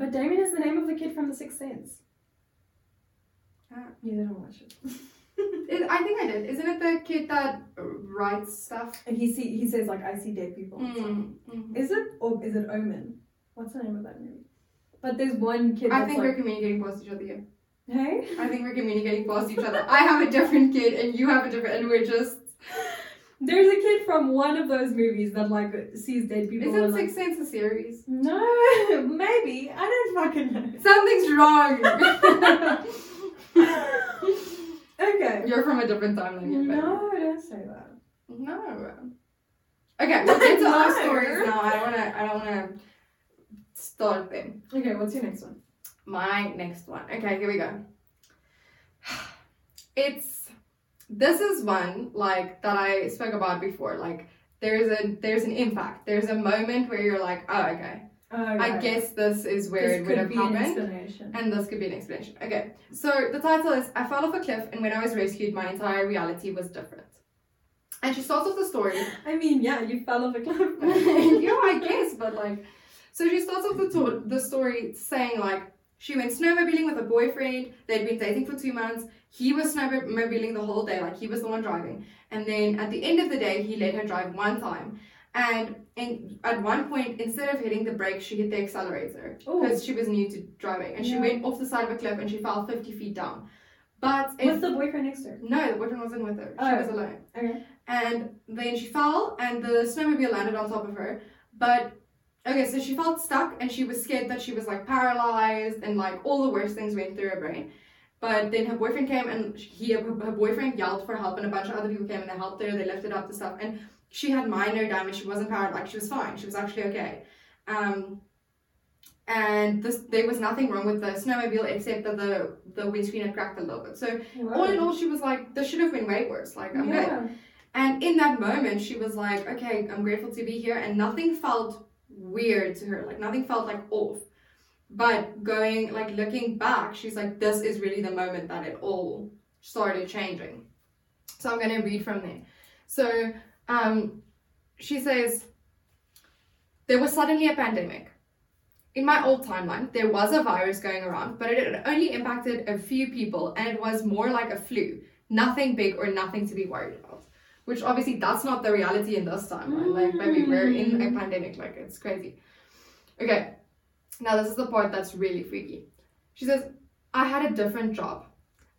B: But Damien is the name of the kid from The Sixth Sense.
A: Ah.
B: You didn't watch it. (laughs)
A: It, I think I did. Isn't it the kid that writes stuff?
B: And he see he says like I see dead people.
A: Mm, mm.
B: Is it or is it Omen? What's the name of that movie? But there's one kid
A: I think
B: like,
A: we're communicating past each other here.
B: hey.
A: I think we're communicating past each other. I have a different kid and you have a different, and we're just.
B: There's a kid from one of those movies that like sees dead people.
A: Isn't
B: like,
A: Sixth Sense a series?
B: No, (laughs) maybe I don't fucking know. (laughs)
A: Something's wrong. (laughs)
B: okay.
A: You're from a different timeline.
B: No, don't say that.
A: No. Okay, we'll get to our
B: No.
A: stories now. I don't wanna I don't wanna start them.
B: Okay, what's your next one?
A: My next one. Okay, here we go. (sighs) It's this is one like that I spoke about before. Like there's a there's an impact. There's a moment where you're like, oh okay. Oh, I guess this is where
B: this
A: it would have happened. And this could be an explanation. Okay, so the title is I fell off a cliff, and when I was rescued, my entire reality was different. And she starts off the story. (laughs)
B: I mean, yeah, you fell off a cliff. (laughs)
A: yeah, I guess, but like, so she starts off the, to- the story saying like she went snowmobiling with a boyfriend. They'd been dating for two months. He was snowmobiling the whole day, like he was the one driving. And then at the end of the day, he let her drive one time. And in, at one point, instead of hitting the brake, she hit the accelerator because she was new to driving, and she went off the side of a cliff and she fell fifty feet down. But if,
B: What's the boyfriend next to her?
A: no, the boyfriend wasn't with her. She
B: Oh.
A: was alone
B: Okay.
A: and then she fell and the snowmobile landed on top of her but okay so she felt stuck and she was scared that she was like paralyzed and like all the worst things went through her brain. But then her boyfriend came and he her boyfriend yelled for help and a bunch of other people came and they helped her they lifted up the stuff. And she had minor damage she wasn't paralyzed like she was fine she was actually okay. Um and this there was nothing wrong with the snowmobile except that the the windscreen had cracked a little bit. So all in all she was like this should have been way worse like i'm good and in that moment, she was like, okay, I'm grateful to be here. And nothing felt weird to her. Like, nothing felt like off. But going, like, looking back, she's like, this is really the moment that it all started changing. So I'm to read from there. So um, she says, there was suddenly a pandemic. In my old timeline, there was a virus going around, but it only impacted a few people and it was more like a flu. Nothing big or nothing to be worried about. Which obviously that's not the reality in this timeline. Like, maybe we're in a mm. pandemic. Like, it's crazy. Okay, now this is the part that's really freaky. She says, I had a different job.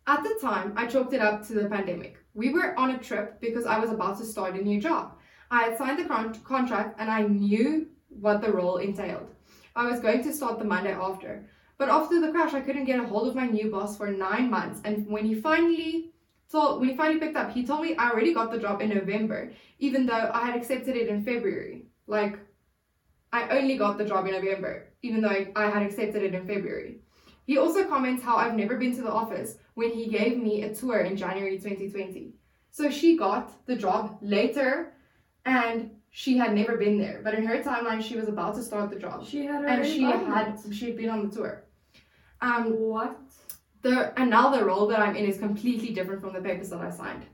A: At the time, I chalked it up to the pandemic. We were on a trip because I was about to start a new job. I had signed the con- contract and I knew what the role entailed. I was going to start the Monday after. But after the crash, I couldn't get a hold of my new boss for nine months. And when he finally told, when he finally picked up, he told me I already got the job in November, even though I had accepted it in February. Like, I only got the job in November, even though I, had accepted it in February. He also comments how I've never been to the office when he gave me a tour in January 2020. So she got the job later and she had never been there. But in her timeline, she was about to start the job.
B: She had
A: And she had
B: it.
A: she had been on the tour. Um
B: What?
A: The and now the role that I'm in is completely different from the papers that I signed.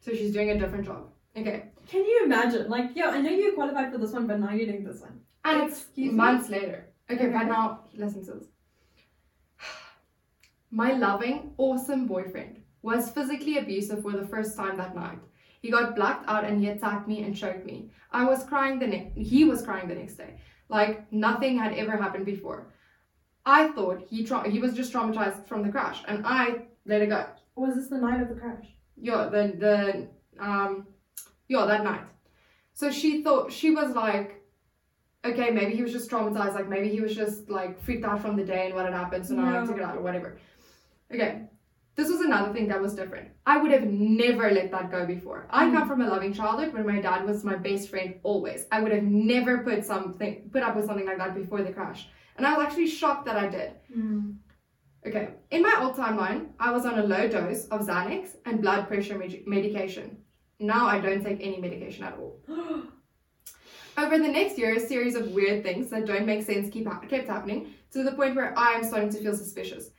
A: So she's doing a different job. Okay.
B: Can you imagine? Like, yeah, I know you qualified for this one, but now you're doing this one.
A: And it's
B: Excuse me?
A: months later. Okay,
B: Okay.
A: but now listen to this. (sighs) My loving, awesome boyfriend was physically abusive for the first time that night. He got blacked out and he attacked me and choked me. I was crying the next he was crying the next day. Like nothing had ever happened before. I thought he tra- he was just traumatized from the crash and I let it go.
B: Was this the night of the crash?
A: Yeah, the the um yeah, that night. So she thought she was like okay, maybe he was just traumatized, like maybe he was just like freaked out from the day and what had happened, so now I
B: No.
A: took it out or whatever. Okay, this was another thing that was different. I would have never let that go before. I
B: Mm.
A: come from a loving childhood where my dad was my best friend always. I would have never put something put up with something like that before the crash. And I was actually shocked that I did.
B: Mm.
A: Okay, in my old timeline, I was on a low dose of Xanax and blood pressure med- medication. Now I don't take any medication at all. (gasps) Over the next year, a series of weird things that don't make sense keep hap- kept happening to the point where I am starting to feel suspicious.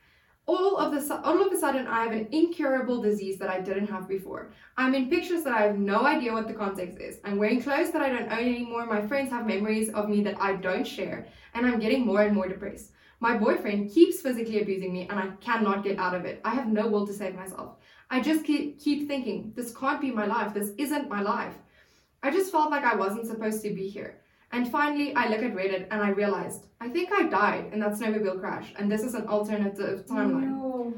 A: All of the all of a sudden, I have an incurable disease that I didn't have before. I'm in pictures that I have no idea what the context is. I'm wearing clothes that I don't own anymore. My friends have memories of me that I don't share, and I'm getting more and more depressed. My boyfriend keeps physically abusing me, and I cannot get out of it. I have no will to save myself. I just keep, keep thinking, this can't be my life. This isn't my life. I just felt like I wasn't supposed to be here. And finally, I look at Reddit and I realized I think I died in that snowmobile crash, and this is an alternative timeline.
B: No.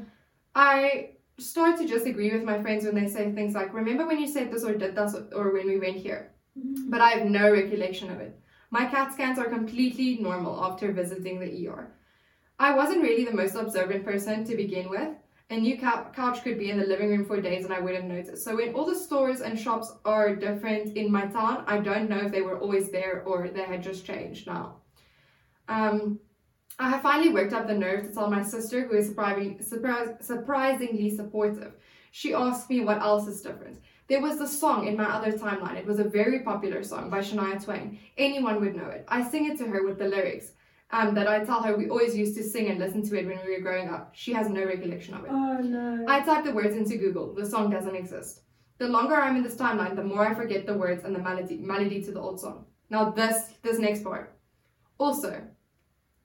A: I start to just agree with my friends when they say things like, Remember when you said this or did this or when we went here?
B: Mm.
A: But I have no recollection of it. My CAT scans are completely normal after visiting the ER. I wasn't really the most observant person to begin with. A new couch could be in the living room for days and I wouldn't notice. So when all the stores and shops are different in my town, I don't know if they were always there or they had just changed now. Um, I have finally worked up the nerve to tell my sister, who is surprise, surprisingly supportive. She asked me what else is different. There was the song in my other timeline. It was a very popular song by Shania Twain. Anyone would know it. I sing it to her with the lyrics um, that I tell her we always used to sing and listen to it when we were growing up. She has no recollection of it.
B: Oh no.
A: I type the words into Google. The song doesn't exist. The longer I'm in this timeline, the more I forget the words and the melody, melody to the old song. Now this this next part. Also,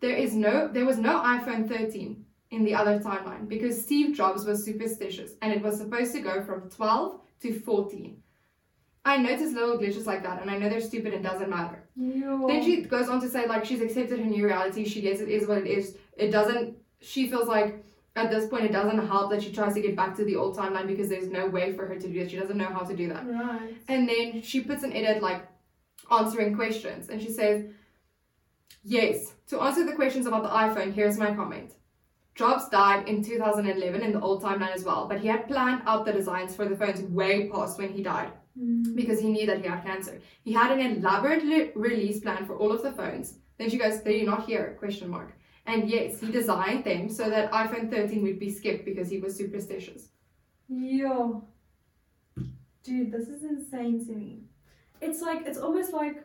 A: there is no there was no iPhone 13 in the other timeline because Steve Jobs was superstitious and it was supposed to go from 12 to 14. I notice little glitches like that and I know they're stupid and doesn't matter.
B: Yo.
A: Then she goes on to say like she's accepted her new reality. She gets it is what it is. It doesn't. She feels like at this point it doesn't help that she tries to get back to the old timeline because there's no way for her to do it. She doesn't know how to do that.
B: Right.
A: And then she puts an edit like answering questions and she says, Yes, to answer the questions about the iPhone, here's my comment. Jobs died in 2011 in the old timeline as well, but he had planned out the designs for the phones way past when he died
B: Mm.
A: because he knew that he had cancer. He had an elaborate release plan for all of the phones. Then she goes, "They're not here?" Question mark. And yes, he designed them so that iPhone 13 would be skipped because he was superstitious.
B: Yo. Dude, this is insane to me. It's like it's almost like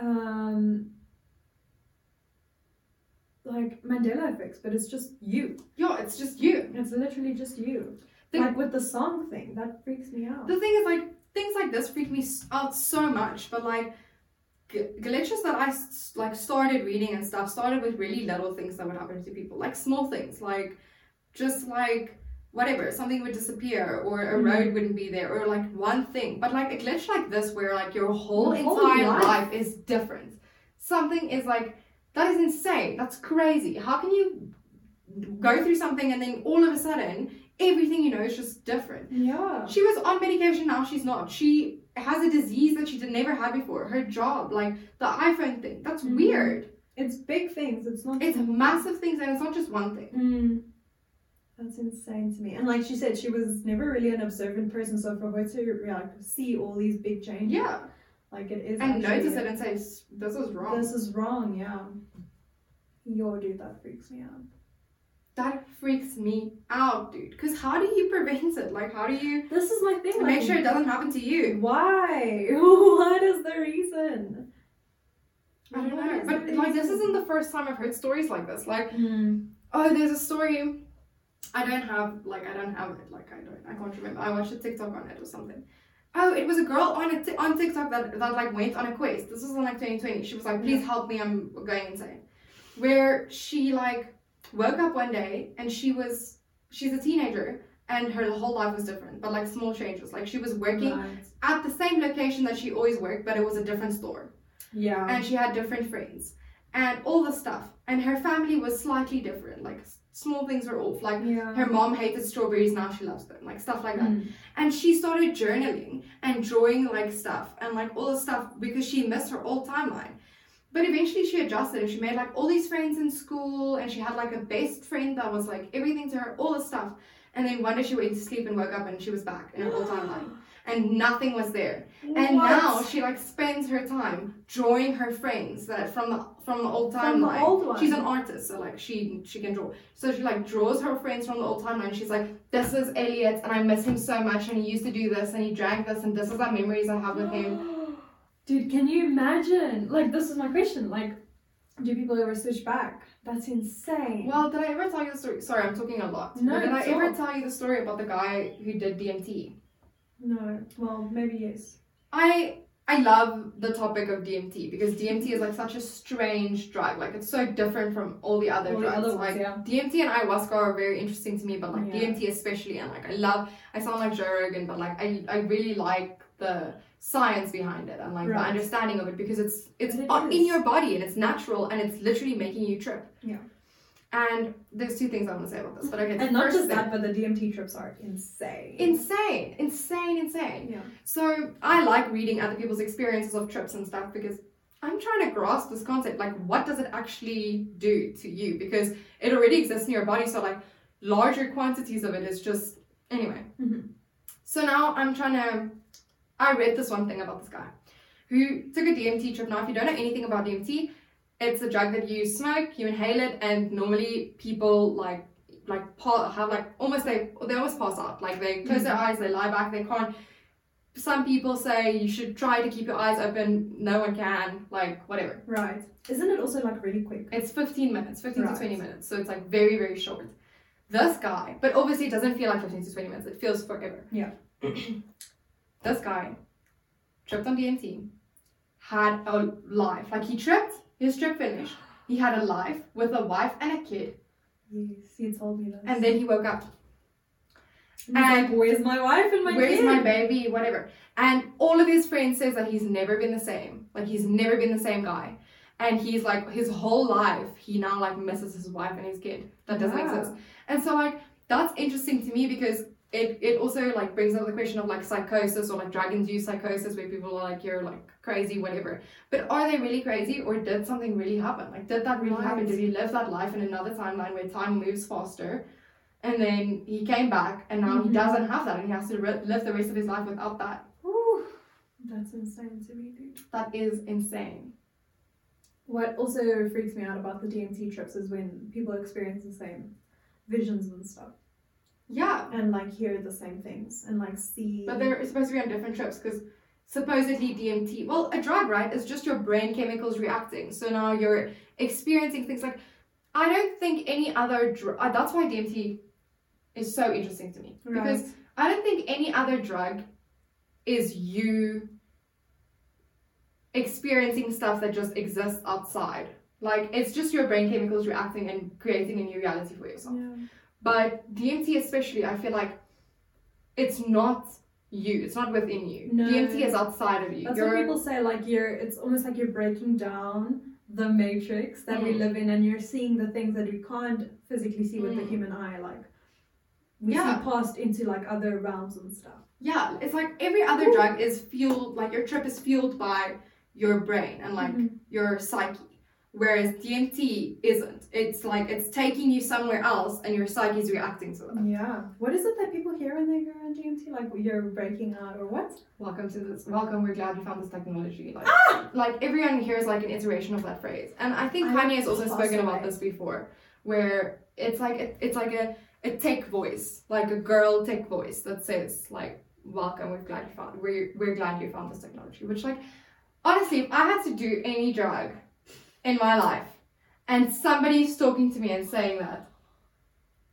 B: um like Mandela effects, but it's just you.
A: Yeah, it's just you.
B: It's literally just you. Like with the song thing, that freaks me out.
A: The thing is, like, things like this freak me out so much, but like, glitches that I like started reading and stuff started with really little things that would happen to people, like small things, like just like whatever, something would disappear or a
B: Mhm.
A: road wouldn't be there or like one thing, but like a glitch like this where like your whole
B: Your whole
A: entire
B: life.
A: life is different. Something is like that is insane. That's crazy. How can you go through something and then all of a sudden everything you know is just different?
B: yeah.
A: She was on medication, now she's not. She has a disease that she did never had before. Her job, like the iPhone thing, that's
B: Mhm.
A: weird.
B: It's big things. It's not
A: It's massive things and it's not just one thing.
B: Mm. That's insane to me. And like she said, she was never really an observant person, so for her to like see all these big changes,
A: Yeah.
B: like it is.
A: And notice it and say, this is wrong.
B: This is wrong. Yeah. Yo, dude, that freaks me out.
A: That freaks me out, dude. Because how do you prevent it? Like, how do you
B: This is my thing.
A: make
B: like,
A: sure it doesn't happen to you?
B: Why? (laughs) what is the reason?
A: I don't
B: What
A: know. But like, this isn't the first time I've heard stories like this. Like,
B: Mm.
A: oh, there's a story. I don't have like I don't have it. Like I don't. I can't remember. I watched a TikTok on it or something. Oh, it was a girl on a t- on TikTok that that like went on a quest. This was in like 2020. She was like, "Please help me, I'm going insane." Where she like woke up one day and she was she's a teenager and her whole life was different, but like small changes. Like she was working
B: Right.
A: at the same location that she always worked, but it was a different store
B: Yeah.
A: and she had different friends and all the stuff. And her family was slightly different. Like small things were off. Like
B: Yeah.
A: her mom hated strawberries, now she loves them. Like stuff like that.
B: Mm.
A: And she started journaling and drawing like stuff and like all the stuff because she missed her old timeline. But eventually she adjusted and she made like all these friends in school and she had like a best friend that was like everything to her, all the stuff. And then one day she went to sleep and woke up and she was back in her old (gasps) timeline. And nothing was there. And
B: What?
A: now she like spends her time drawing her friends that from the from the old timeline.
B: old.
A: She's an artist, so like she she can draw. So she like draws her friends from the old timeline. She's like, this is Elliot, and I miss him so much, and he used to do this, and he drank this, and this is the memories I have with him. (gasps) (gasps)
B: Dude, can you imagine? Like, this is my question. Like, do people ever switch back? That's insane.
A: Well, did I ever tell you the story? Sorry, I'm talking a lot.
B: No,
A: but did I ever
B: all-
A: tell you the story about the guy who did DMT?
B: no. Well, maybe yes.
A: I I love the topic of DMT because DMT is like such a strange drug. Like it's so different from all the other
B: All the
A: drugs.
B: other ones,
A: like
B: yeah.
A: DMT and ayahuasca are very interesting to me, but like
B: Yeah.
A: DMT especially, and like I love. I sound like Joe Rogan, but like I I really like the science behind it and like the understanding of it because it's it's
B: It
A: in your body and it's natural and it's literally making you trip.
B: Yeah.
A: And there's two things I want to say about this, but okay.
B: And not just
A: thing-
B: that, but the DMT trips are insane.
A: insane, insane, insane.
B: Yeah.
A: So I like reading other people's experiences of trips and stuff because I'm trying to grasp this concept. Like, what does it actually do to you? Because it already exists in your body. So like, larger quantities of it is just anyway.
B: Mhm.
A: So now I'm trying to. I read this one thing about this guy who took a DMT trip. Now, if you don't know anything about DMT, it's a drug that you smoke, you inhale it, and normally people like like have like almost they they almost pass out. Like they close their mm-hmm. eyes, they lie back, they can't. Some people say you should try to keep your eyes open. No one can. Like whatever.
B: Right. Isn't it also like really quick?
A: It's 15 minutes, 15
B: Right.
A: to 20 minutes. So it's like very very short. This guy, but obviously it doesn't feel like 15 to 20 minutes. It feels forever.
B: Yeah. (clears throat)
A: this guy tripped on DMT, had a life. Like he tripped, his trip finished. He had a life with a wife and a kid,
B: Yes, you told me that.
A: and then he woke up.
B: And
A: and-
B: like, where's my wife and my
A: Where's
B: kid?
A: my baby? Whatever. And all of his friends says that he's never been the same. Like he's never been the same guy. And he's like his whole life he now like misses his wife and his kid. That doesn't
B: Wow.
A: exist. And so like that's interesting to me because it, it also like brings up the question of like psychosis or like drug induced psychosis where people are like you're like crazy whatever but are they really crazy or did something really happen like did that really
B: Right.
A: happen did he live that life in another timeline where time moves faster and then he came back and now he
B: Mhm.
A: doesn't have that and he has to re- live the rest of his life without that
B: Whew. That's insane to me, dude.
A: that is insane
B: What also freaks me out about the DMT trips is when people experience the same visions and stuff,
A: yeah
B: and like hear the same things, and like see.
A: but they're supposed to be on different trips because supposedly DMT well a drug right is just your brain chemicals reacting so now you're experiencing things like I don't think any other drug uh, that's why DMT is so interesting to me
B: right.
A: because I don't think any other drug is you experiencing stuff that just exists outside. Like it's just your brain chemicals reacting and creating a new reality for yourself.
B: yeah.
A: But DMT especially, I feel like it's not you. It's not within you.
B: No.
A: DMT is outside of you.
B: That's
A: You're
B: what people say. Like you're, it's almost like you're breaking down the matrix that we
A: Mm.
B: live in, and you're seeing the things that we can't physically see with the
A: Mm.
B: human eye. Like we
A: Yeah.
B: see past into like other realms and stuff.
A: yeah, it's like every other drug is fueled like your trip is fueled by your brain and like
B: Mhm.
A: your psyche. Whereas DMT isn't. It's like it's taking you somewhere else and your psyche is reacting to that.
B: Yeah. What is it that people hear when they hear on DMT? Like you're breaking out or what?
A: Welcome to this. Welcome. We're glad you found this technology. Like,
B: Ah!
A: like everyone hears like an iteration of that phrase, and I think Kanye has also spoken about this before, where it's like it, it's like a a tech voice, like a girl tech voice that says like, "Welcome. We're glad you found. We're we're glad you found this technology." Which like, honestly, if I had to do any drug in my life, and somebody's talking to me and saying that,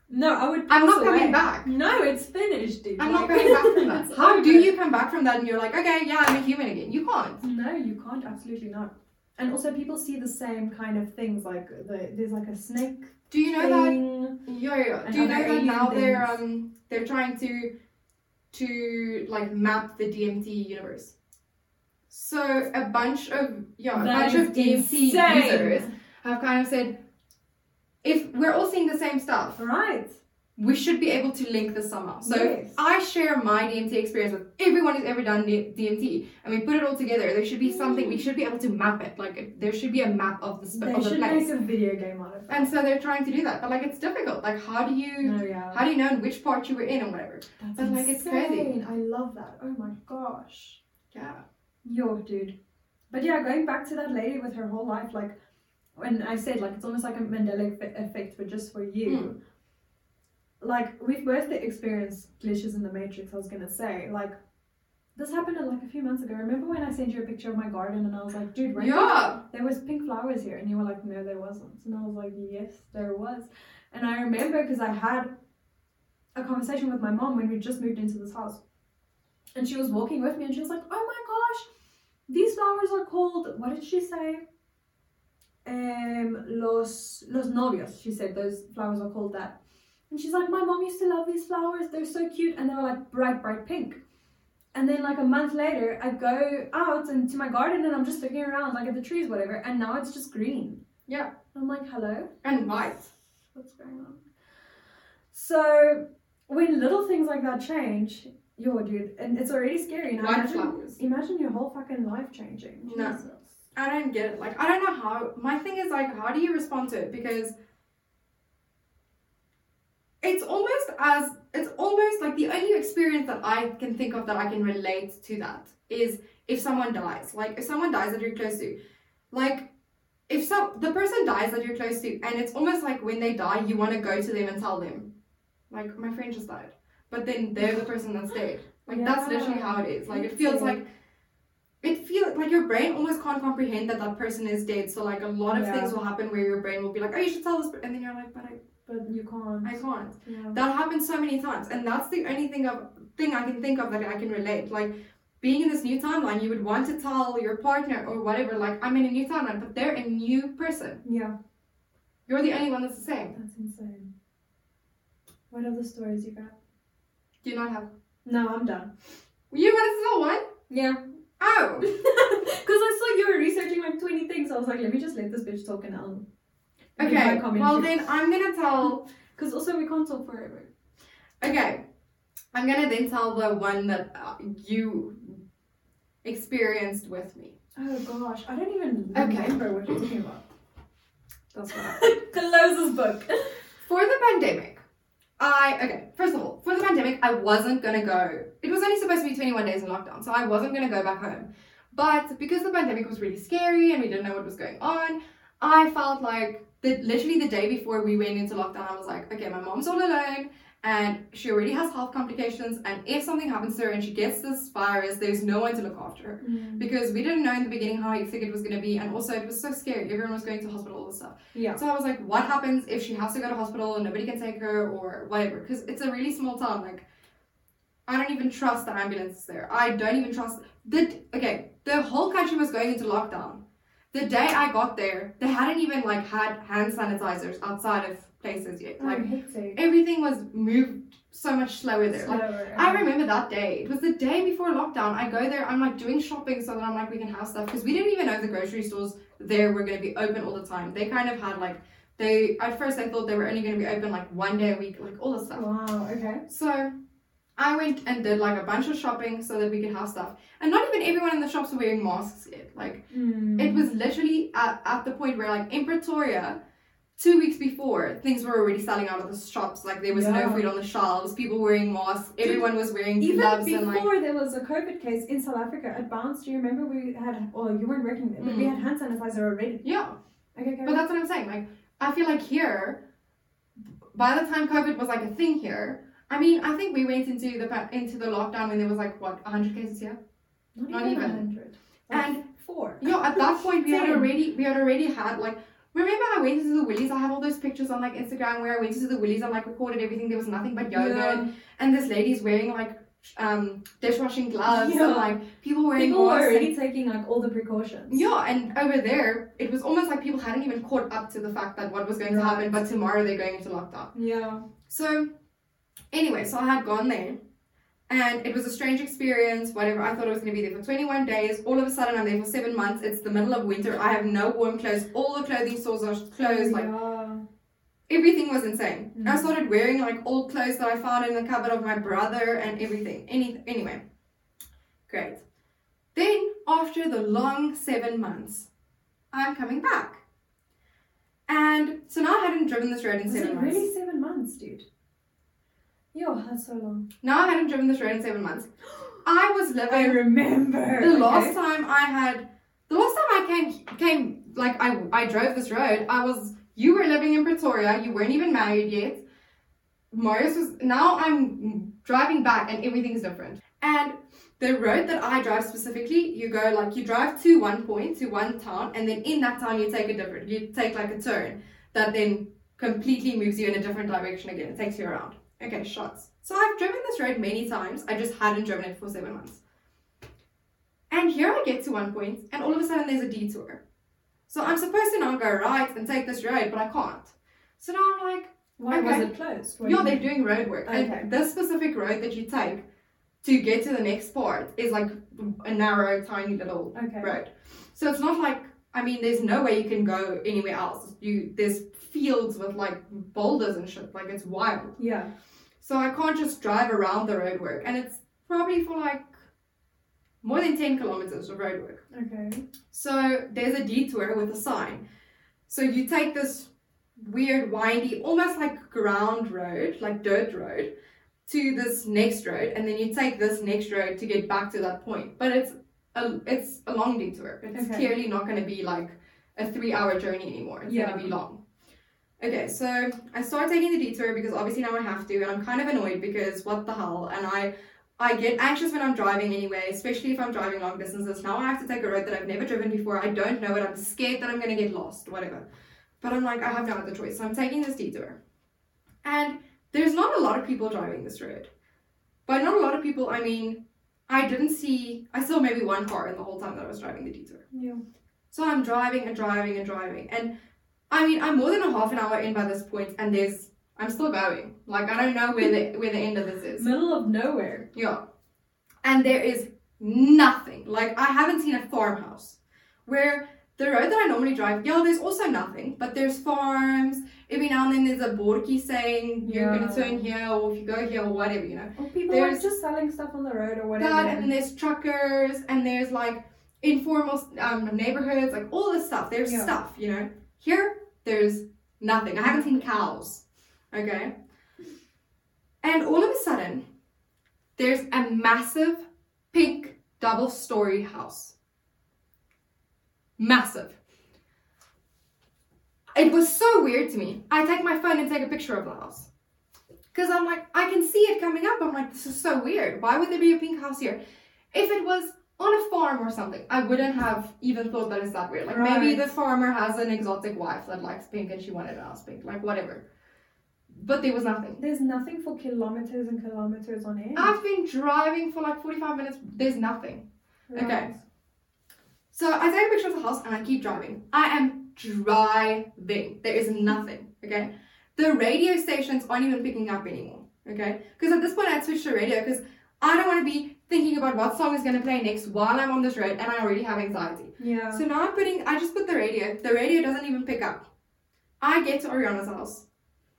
B: No, I would.
A: I'm not coming back.
B: No, it's finished, dude.
A: I'm not coming back from that. (laughs) How do you come back from that and you're like, okay, yeah, I'm a human again? You can't.
B: No, you can't. Absolutely not. And also, people see the same kind of things. Like the, there's like a snake
A: Do you know that?
B: thing.
A: Yeah, yeah.
B: And
A: Do you know that now they're um they're trying to to like map the DMT universe. So a bunch of yeah, a
B: That
A: bunch
B: is
A: of DMT
B: insane.
A: users have kind of said, if we're all seeing the same stuff,
B: Right.
A: we should be able to link this somehow. So
B: Yes.
A: I share my DMT experience with everyone who's ever done DMT, and we put it all together. There should be something. We should be able to map it. Like there should be a map of the sp-
B: They
A: of the
B: should
A: place.
B: make a video game out of it.
A: And so they're trying to do that, but like it's difficult. Like how do you
B: No, yeah.
A: how do you know in which part you were in or whatever?
B: That's
A: but, like, it's crazy.
B: I love that. Oh my gosh.
A: Yeah.
B: Yo, dude. But yeah, going back to that lady with her whole life, like when I said like it's almost like a Mandela effect, but just for you.
A: Hmm.
B: Like we've both experienced glitches in the matrix. I was gonna say like. This happened like a few months ago. Remember when I sent you a picture of my garden and I was like, dude, right
A: Yeah.
B: there was pink flowers here and you were like no there wasn't and i was like yes there was and i remember because i had a conversation with my mom when we just moved into this house and she was walking with me and she was like oh my gosh these flowers are called what did she say um los los novios she said those flowers are called that and she's like my mom used to love these flowers they're so cute and they were like bright bright pink and then like a month later, I go out into my garden and I'm just looking around like at the trees, whatever, and now it's just green.
A: Yeah.
B: I'm like, hello,
A: And white.
B: what's going on? So when little things like that change, yo, dude, and it's already scary. Now
A: White
B: imagine,
A: flowers.
B: imagine your whole fucking life changing.
A: No.
B: Jesus.
A: I don't get it. Like I don't know how. My thing is like, how do you respond to it? Because it's almost as it's almost like the only experience that I can think of that I can relate to that is if someone dies. Like if someone dies that you're close to, like if some the person dies that you're close to, and it's almost like when they die, you want to go to them and tell them, like my friend just died, but then they're the person that's dead. Like that's literally how it is. Like it feels like it feels like your brain almost can't comprehend that that person is dead. So like a lot of
B: Yeah.
A: things will happen where your brain will be like, oh, you should tell this, per-" and then you're like, but I,
B: But you can't.
A: I can't.
B: Yeah.
A: That happens so many times, and that's the only thing of thing I can think of that I can relate. Like being in this new timeline, you would want to tell your partner or whatever, like I'm in a new timeline, but they're a new person.
B: yeah,
A: You're the only one that's the same.
B: that's insane. What other stories you got?
A: Do you not have?
B: No, I'm done.
A: You wanted to tell one?
B: Yeah.
A: Oh. (laughs)
B: Because I saw you were researching like 20 things. I was like, let me just let this bitch talk and I'll.
A: Okay. Well then, I'm gonna tell. (laughs)
B: Because also we can't talk forever.
A: Okay. I'm gonna then tell the one that uh, you experienced with me.
B: Oh gosh, I don't even
A: Okay.
B: remember what you're talking about.
A: That's what (laughs) happened.
B: Close this book.
A: For the pandemic, I okay. First of all, for the pandemic, I wasn't gonna go. It was only supposed to be 21 days in lockdown, so I wasn't gonna go back home. But because the pandemic was really scary and we didn't know what was going on, I felt like that literally the day before we went into lockdown, I was like, okay, my mom's all alone and she already has health complications, and if something happens to her and she gets this virus, there's no one to look after her. Mm. Because we didn't know in the beginning how sick it was going to be and also it was so scary. Everyone was going to hospital and stuff.
B: Yeah.
A: so i was like what happens if she has to go to hospital and nobody can take her or whatever? Because it's a really small town like i don't even trust the ambulances there. I don't even trust the okay the whole country was going into lockdown. The day i got there they hadn't even like had hand sanitizers outside of places yet like
B: Like
A: everything was moved so much slower there like
B: Slower.
A: I remember that day. It was the day before lockdown. I go there, I'm like doing shopping so that I'm like, we can have stuff. Because we didn't even know the grocery stores there were going to be open all the time. They kind of had like, they, at first I thought they were only going to be open like one day a week, like all the stuff.
B: Wow. Okay.
A: So I went and did like a bunch of shopping so that we could have stuff. And not even everyone in the shops were wearing masks yet. Like, hmm. it was literally at, at the point where like in Pretoria, two weeks before, things were already selling out of the shops. Like there was no food on the shelves, people wearing masks, everyone was wearing
B: Even
A: gloves
B: before
A: and like
B: there was a COVID case in South Africa at Bounce, do you remember we had? Well, you weren't working there, but we
A: Mm.
B: had hand sanitizer already.
A: yeah.
B: Okay.
A: But that's what I'm saying. Like I feel like here, by the time COVID was like a thing here. I mean, I think we went into the into the lockdown when there was like what 100 cases here.
B: not,
A: not
B: even
A: even.
B: a hundred.
A: And
B: four.
A: Yeah, at that point we had (laughs) already we had already had like remember I went into the Woolies? I have all those pictures on like Instagram where I went into the Woolies and like recorded everything. There was nothing but yogurt,
B: Yeah.
A: and this lady's wearing like um dishwashing gloves
B: Yeah.
A: and like people wearing
B: People were
A: masks.
B: already taking like all the precautions.
A: yeah, and over there it was almost like people hadn't even caught up to the fact that what was going to happen, but tomorrow they're going into lockdown.
B: Yeah.
A: So, anyway, so I had gone there, And it was a strange experience, whatever. I thought I was going to be there for 21 days. All of a sudden, I'm there for seven months. It's the middle of winter. I have no warm clothes. All the clothing stores are closed. Like,
B: yeah.
A: everything was insane.
B: Mm.
A: I started wearing like old clothes that I found in the cupboard of my brother and everything. Any anyway, great. Then after the long seven months, I'm coming back, and so now I hadn't driven this road in
B: Was
A: seven
B: it
A: months.
B: really seven months, dude? Yo, that's so long.
A: Now I hadn't driven this road in seven months. I was living.
B: I remember.
A: the last time I had, the last time I came came like I I drove this road. I was you were living in Pretoria. You weren't even married yet. Marius was now I'm driving back and everything's different. And the road that I drive specifically, you go like you drive to one point to one town, and then in that town you take a different you take like a turn that then completely moves you in a different direction again. It takes you around. Okay, shots. So I've driven this road many times. I just hadn't driven it for seven months. And here I get to one point, and all of a sudden there's a detour. So I'm supposed to now go right and take this road, but I can't. So now I'm like,
B: Why
A: Okay.
B: was it closed? What
A: yeah, they're doing road work.
B: Okay.
A: And this specific road that you take to get to the next part is like a narrow, tiny little
B: Okay.
A: road. So it's not like I mean, there's no way you can go anywhere else. You there's fields with like boulders and shit. Like it's wild.
B: Yeah.
A: So I can't just drive around the roadwork, and it's probably for like more than ten kilometers of roadwork.
B: Okay.
A: So there's a detour with a sign. So you take this weird, windy, almost like ground road, like dirt road, to this next road, and then you take this next road to get back to that point. But it's a it's a long detour. It's
B: Okay.
A: clearly not going to be like a three-hour journey anymore. It's
B: Yeah.
A: going to be long. Okay, so I start taking the detour because obviously now I have to, and I'm kind of annoyed because what the hell? And I I get anxious when I'm driving anyway, especially if I'm driving long distances. Now I have to take a road that I've never driven before. I don't know it. I'm scared that I'm going to get lost, whatever. But I'm like, I have no other choice. So I'm taking this detour. And there's not a lot of people driving this road. By not a lot of people, I mean, I didn't see, I saw maybe one car in the whole time that I was driving the detour.
B: Yeah.
A: So I'm driving and driving and driving. And I mean, I'm more than a half an hour in by this point, and there's, I'm still going. Like, I don't know where the, where the end of this is.
B: Middle of nowhere.
A: Yeah. And there is nothing. Like, I haven't seen a farmhouse where the road that I normally drive, yeah, there's also nothing, but there's farms. Every now and then there's a borky saying you're
B: Yeah.
A: gonna turn here or if you go here or whatever, you know.
B: Or people
A: There's-
B: like just selling stuff on the road or whatever.
A: That and there's truckers and there's like informal um, neighborhoods, like all this stuff. There's
B: Yeah.
A: stuff, you know. Here, there's nothing. I haven't seen cows. Okay. And all of a sudden, there's a massive pink double story house. Massive. It was so weird to me. I take my phone and take a picture of the house. Because I'm like, I can see it coming up. I'm like, this is so weird. Why would there be a pink house here? If it was on a farm or something, I wouldn't have even thought that it's that weird. Like maybe
B: Right.
A: the farmer has an exotic wife that likes pink and she wanted a house pink. Like whatever. But there was nothing.
B: There's nothing for kilometers and kilometers on end.
A: I've been driving for like 45 minutes. There's nothing. okay. So I take a picture of the house and I keep driving. I am driving. There is nothing. Okay. The radio stations aren't even picking up anymore. Okay. Because at this point I switched to radio because I don't want to be thinking about what song is going to play next while I'm on this road and I already have anxiety.
B: Yeah.
A: So now I'm putting, I just put the radio. The radio doesn't even pick up. I get to Ariana's house.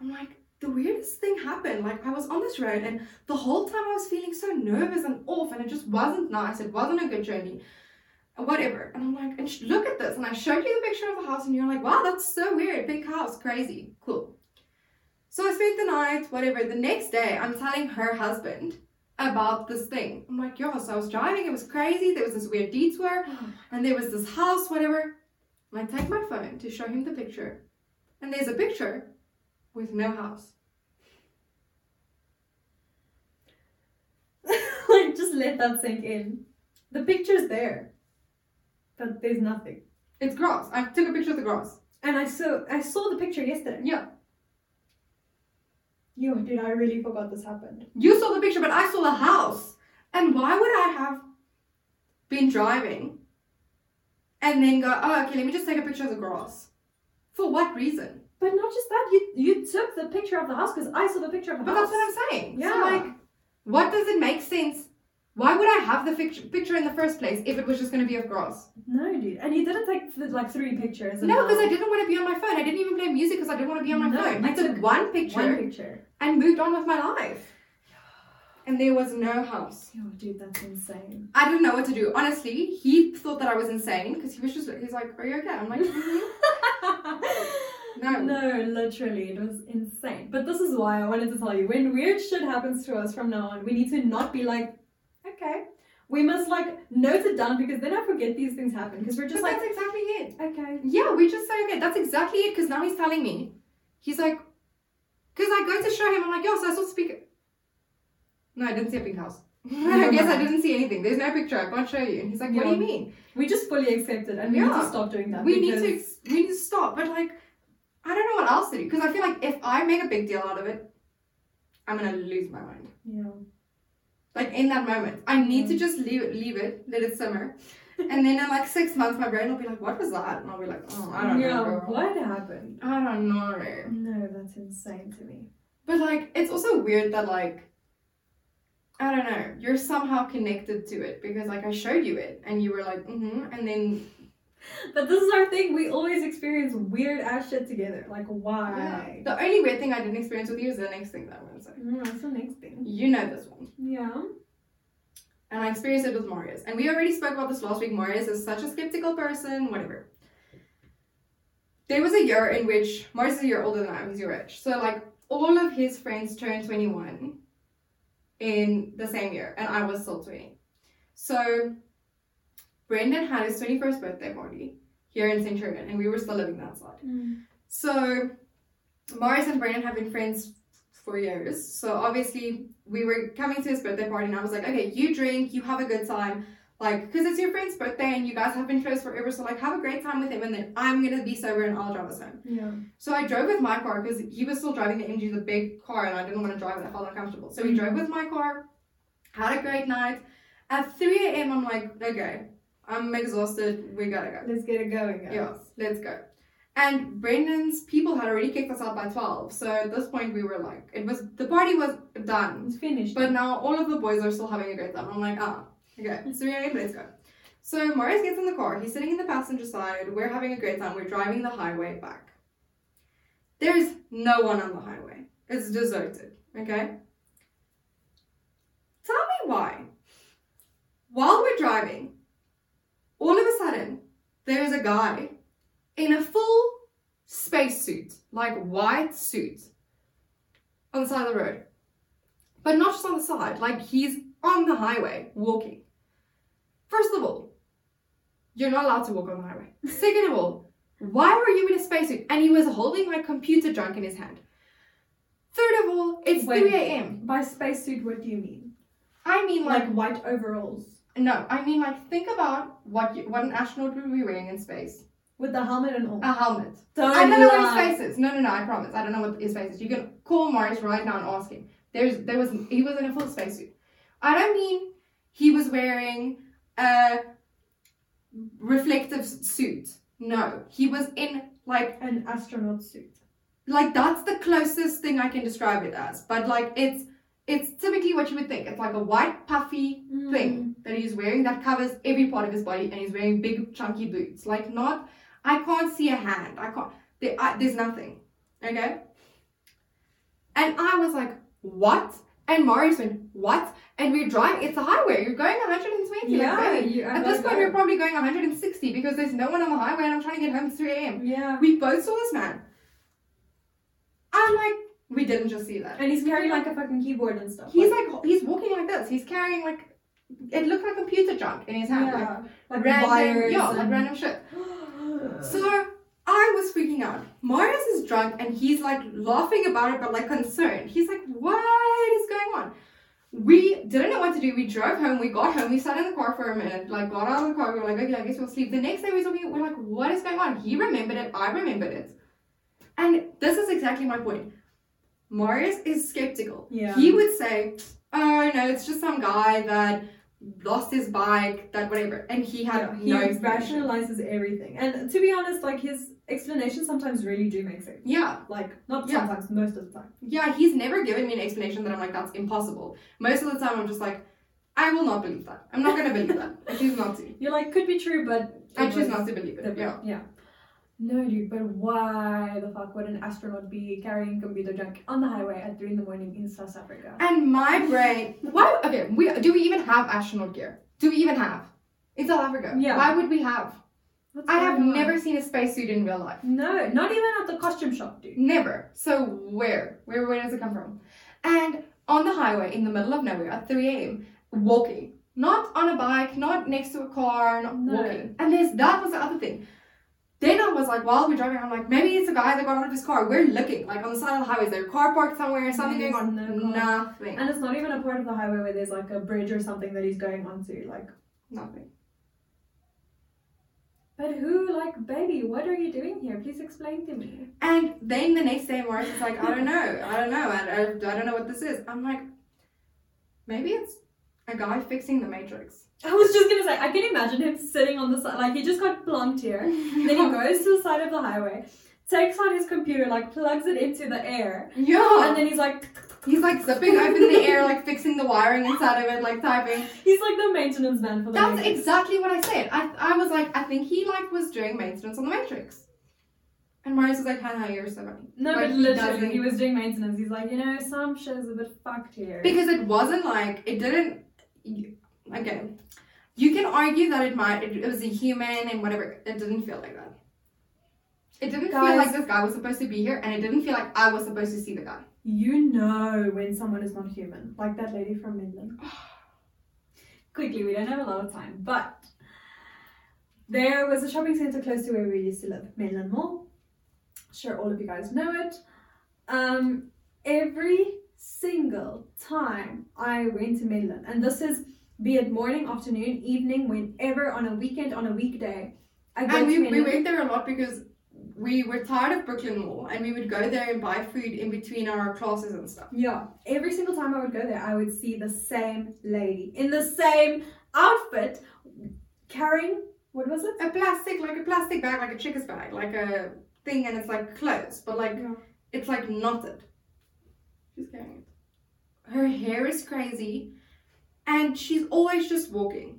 A: I'm like, the weirdest thing happened. Like, I was on this road, and the whole time I was feeling so nervous and off, and it just wasn't nice. It wasn't a good journey. Whatever. And I'm like, and sh- look at this. And I showed you the picture of the house, and you're like, wow, that's so weird. Big house, crazy. Cool. So I spent the night, whatever. The next day, I'm telling her husband about this thing. I'm like, yo, so I was driving, it was crazy. There was this weird detour (sighs) and there was this house, whatever. And I take my phone to show him the picture, and there's a picture with no house. (laughs)
B: like just let that sink in. The picture's there, but there's nothing.
A: It's grass. I took a picture of the grass.
B: And I saw I saw the picture yesterday.
A: Yeah.
B: Yo, dude, I really forgot this happened.
A: You saw the picture, but I saw the house. And why would I have been driving and then go, oh, okay, let me just take a picture of the grass? For what reason?
B: But not just that, you you took the picture of the house because I saw the picture of the
A: But
B: house.
A: that's what I'm saying. So,
B: Yeah.
A: like, What does it make sense? Why would I have the fict- picture in the first place if it was just going to be of grass?
B: No, dude. And you didn't take th- like three pictures.
A: No, because I didn't want to be on my phone. I didn't even play music because I didn't want to be on my
B: No,
A: phone.
B: you
A: I took
B: took
A: one picture
B: one picture.
A: and moved on with my life. And there was no house.
B: Oh, dude, that's insane.
A: I didn't know what to do. Honestly, he thought that I was insane because he was just he's like, "Are you okay?" I'm like, "Mhm." (laughs) No.
B: No, literally, it was insane. But this is why I wanted to tell you when weird shit happens to us from now on, we need to not be like, okay. We must like note it down because then I forget these things happen because we're
A: But
B: just like,
A: that's exactly it.
B: okay.
A: Yeah, we just say, okay, that's exactly it. Because now he's telling me, he's like, because I go to show him, I'm like, yo, so I saw speaker. No, I didn't see a pink house. (laughs) I guess I didn't see anything. There's no picture. I can't show you. And he's like, what do you mean?
B: We just fully accept it and we need to stop doing that.
A: we need
B: because-
A: to we need to stop. But like, I don't know what else to do because I feel like if I make a big deal out of it, I'm gonna lose my mind.
B: Yeah.
A: Like in that moment, I need to just leave it, leave it, let it simmer, and then in like six months, my brain will be like, "What was that?" And I'll be like, "Oh, I don't
B: yeah,
A: know." girl.
B: what happened?
A: I don't know.
B: No, that's insane to me.
A: But like, it's also weird that like, I don't know, you're somehow connected to it because like I showed you it and you were like, mm-hmm, and then
B: But this is our thing. We always experience weird ass shit together. Like,
A: yeah.
B: why?
A: the only weird thing I didn't experience with you is the next thing that I'm gonna say.
B: Mm, that's the next thing.
A: You know this one.
B: Yeah.
A: And I experienced it with Marius. And we already spoke about this last week. Marius is such a skeptical person, whatever. There was a year in which Marius is a year older than I am, he's your age. So like all of his friends turned 21 in the same year, and I was still 20. So Brendan had his 21st birthday party here in Centurion, and we were still living outside. Mm. So Marius and Brendan have been friends for years. So obviously we were coming to his birthday party and I was like, okay, you drink, you have a good time. Like, because it's your friend's birthday and you guys have been close forever. So like have a great time with him and then I'm gonna be sober and I'll drive us home.
B: Yeah.
A: So I drove with my car because he was still driving the MG, the big car, and I didn't want to drive it. I felt uncomfortable. So we mm. drove with my car, had a great night. At 3 a.m., I'm like, okay, I'm exhausted. We gotta go.
B: Let's get it going, guys.
A: Yeah, let's go. And Brendan's people had already kicked us out by 12. So at this point, we were like, it was, the party was done.
B: It's finished.
A: But now all of the boys are still having a great time. I'm like, ah, okay, 3 a.m., let's go. So Marius gets in the car. He's sitting in the passenger side. We're having a great time. We're driving the highway back. There's no one on the highway. It's deserted, okay? Tell me why. While we're driving, all of a sudden, there is a guy in a full spacesuit, like white suit, on the side of the road. But not just on the side, like he's on the highway walking. First of all, you're not allowed to walk on the highway. (laughs) Second of all, why were you in a spacesuit? And he was holding like computer junk in his hand. Third of all, it's
B: Wait.
A: 3 a.m.
B: By spacesuit, what do you mean?
A: I mean, like,
B: Like white overalls
A: no, I mean, like, think about what you, what an astronaut would be wearing in space.
B: with the helmet and all.
A: A helmet.
B: Don't
A: I don't know what his face is. No, no, no. I promise. I don't know what his face is. You can call Marius right now and ask him. There's, there was, he was in a full spacesuit. I don't mean he was wearing a reflective suit. No, he was in like,
B: An astronaut suit.
A: like that's the closest thing I can describe it as. But like, it's, it's typically what you would think. It's like a white puffy
B: Mm.
A: thing that he's wearing that covers every part of his body, and he's wearing big chunky boots. Like not, I can't see a hand. I can't. There, I, there's nothing. Okay. And I was like, what? And Marius went, what? And we're driving. It's a highway. You're going 120. like,
B: Yeah,
A: really?
B: you,
A: At this point, we're probably going 160 because there's no one on the highway, and I'm trying to get home at 3 a.m.
B: Yeah.
A: We both saw this man. I'm like, we didn't just see that.
B: And he's carrying like a fucking keyboard and stuff.
A: He's like, he's walking like this. He's carrying like, it looked like computer junk in his hand. Like,
B: yeah, like,
A: random,
B: wires.
A: yeah, like random shit. (gasps) So I was freaking out. Marius is drunk and he's like laughing about it, but like concerned. He's like, "What is going on?" We didn't know what to do. We drove home. We got home. We sat in the car for a minute. Like got out of the car. We were like, "Okay, I guess we'll sleep." The next day we talking. We're like, "What is going on?" He remembered it. I remembered it. And this is exactly my point. Marius is skeptical.
B: Yeah.
A: He would say, "Oh no, it's just some guy that lost his bike, that whatever, and he had
B: Yeah, he
A: no
B: rationalizes everything. And to be honest, like his explanations sometimes really do make sense.
A: Yeah,
B: Like not
A: Yeah.
B: sometimes, most of the time.
A: yeah, he's never given me an explanation that I'm like, that's impossible. Most of the time, I'm just like, I will not believe that. I'm not gonna believe that. (laughs) I choose not to.
B: You're like could be true, but
A: I choose not to believe it. Yeah.
B: yeah. No, dude, but why the fuck would an astronaut be carrying computer junk on the highway at three in the morning in South Africa?
A: And my brain, why? Okay, we do we even have astronaut gear? Do we even have in South Africa?
B: Yeah.
A: Why would we have?
B: What's
A: I have
B: on?
A: never seen a spacesuit in real life.
B: No, not even at the costume shop, dude.
A: Never. So where? Where where does it come from? And on the highway in the middle of nowhere at 3 a.m. walking. Not on a bike, not next to a car, not
B: No.
A: walking. And there's that was the other thing. Then I was like, while we're driving, I'm like, maybe it's a guy that got out of his car. We're looking, like on the side of the highway. Is there a car parked somewhere? Or something going on?
B: No.
A: Nothing.
B: And it's not even a part of the highway where there's like a bridge or something that he's going onto. Like,
A: Nothing.
B: but who, like, baby, what are you doing here? Please explain to me.
A: And then the next day, Marius is like, I don't know, I don't know, I, I, I don't know what this is. I'm like, maybe it's a guy fixing the Matrix.
B: I was just gonna say, I can imagine him sitting on the side, like he just got plunked here. (laughs) Then he goes to the side of the highway, takes out his computer, like plugs it into the air,
A: Yeah.
B: and then he's like, (laughs)
A: He's like zipping open the air, like fixing the wiring inside of it, like typing.
B: he's like the maintenance man for the
A: That's
B: Matrix.
A: exactly what I said. I, I was like, I think he like was doing maintenance on the Matrix. And Marius was like, haha, you're so funny.
B: No,
A: Like,
B: but
A: he
B: literally,
A: doesn't-
B: he was doing maintenance. He's like, you know, some shit's a bit fucked here.
A: Because it wasn't like, it didn't, again, you can argue that it might, it, it was a human and whatever. It didn't feel like that. It didn't feel like this guy was supposed to be here, and it didn't feel like I was supposed to see the guy.
B: You know when someone is not human, like that lady from Midland. (gasps) Quickly, we don't have a lot of time, but there was a shopping center close to where we used to live, Midland Mall. Sure, all of you guys know it. Um, every single time I went to Midland, and this is be it morning, afternoon, evening, whenever on a weekend, on a weekday, I
A: And we, we went there a lot because we were tired of Brooklyn Mall, and we would go there and buy food in between our classes and stuff.
B: Yeah, every single time I would go there, I would see the same lady in the same outfit, carrying what was it?
A: A plastic, like a plastic bag, like a chicken's bag, like a thing, and it's like clothes, but like
B: Yeah.
A: it's like knotted. She's carrying it. Her hair is crazy, and she's always just walking.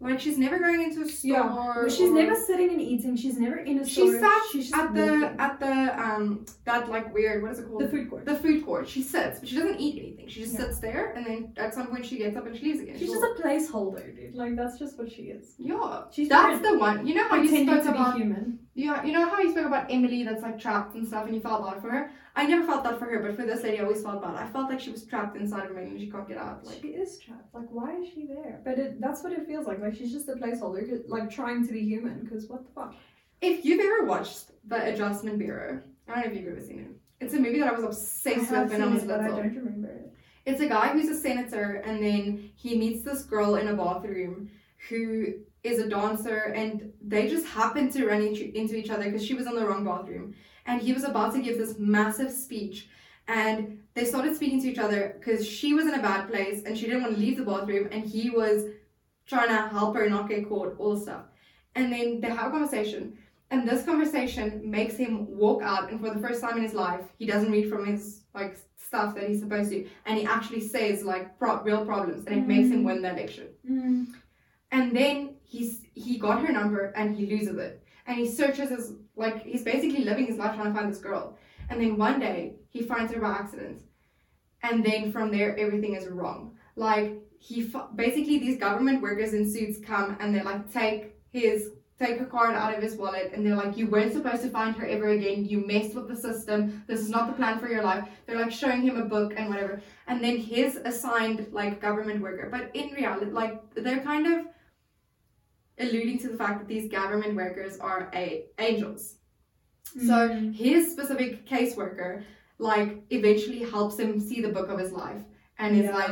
A: Like she's never going into a store.
B: Yeah, Well, she's
A: or-
B: never sitting and eating. She's never in a
A: She
B: store.
A: sat
B: she's
A: at the
B: walking.
A: at the um that like weird what is it called
B: the food court.
A: the food court. She sits, but she doesn't eat anything. She just
B: Yeah.
A: sits there, and then at some point she gets up and she leaves again.
B: She's just a placeholder, dude. Like that's just what she is.
A: yeah.
B: She's
A: That's the one. You know how you spoke about
B: human.
A: yeah. You know how you spoke about Emily that's like trapped and stuff, and you felt bad for her. I never felt that for her, but for this lady, I always felt bad. I felt like she was trapped inside of me and she can't get out. Like
B: she is trapped. Like why is she there? But it, that's what it feels like. Like she's just a placeholder, like trying to be human. Because what the fuck?
A: if you've ever watched The Adjustment Bureau, I don't know if you've ever seen it. It's a movie that I was obsessed
B: have
A: with when I was
B: it, but I don't remember it.
A: It's a guy who's a senator, and then he meets this girl in a bathroom who is a dancer, and they just happen to run into into each other because she was in the wrong bathroom. And he was about to give this massive speech, and they started speaking to each other because she was in a bad place and she didn't want to leave the bathroom, and he was trying to help her not get caught, all stuff. And then they have a conversation, and this conversation makes him walk out, and for the first time in his life, he doesn't read from his like stuff that he's supposed to, and he actually says like pro- real problems, and it makes him mm. win the election. Mm. And then he's he got her number, and he loses it, and he searches his like he's basically living his life trying to find this girl, and then one day he finds her by accident, and then from there everything is wrong. Like he basically these government workers in suits come and they like take his take her card out of his wallet. And they're like you weren't supposed to find her ever again. You messed with the system. This is not the plan for your life. They're like showing him a book and whatever. And then his assigned like government worker. But in reality like they're kind of alluding to the fact that these government workers are a angels. Hmm. So his specific caseworker like eventually helps him see the book of his life and is like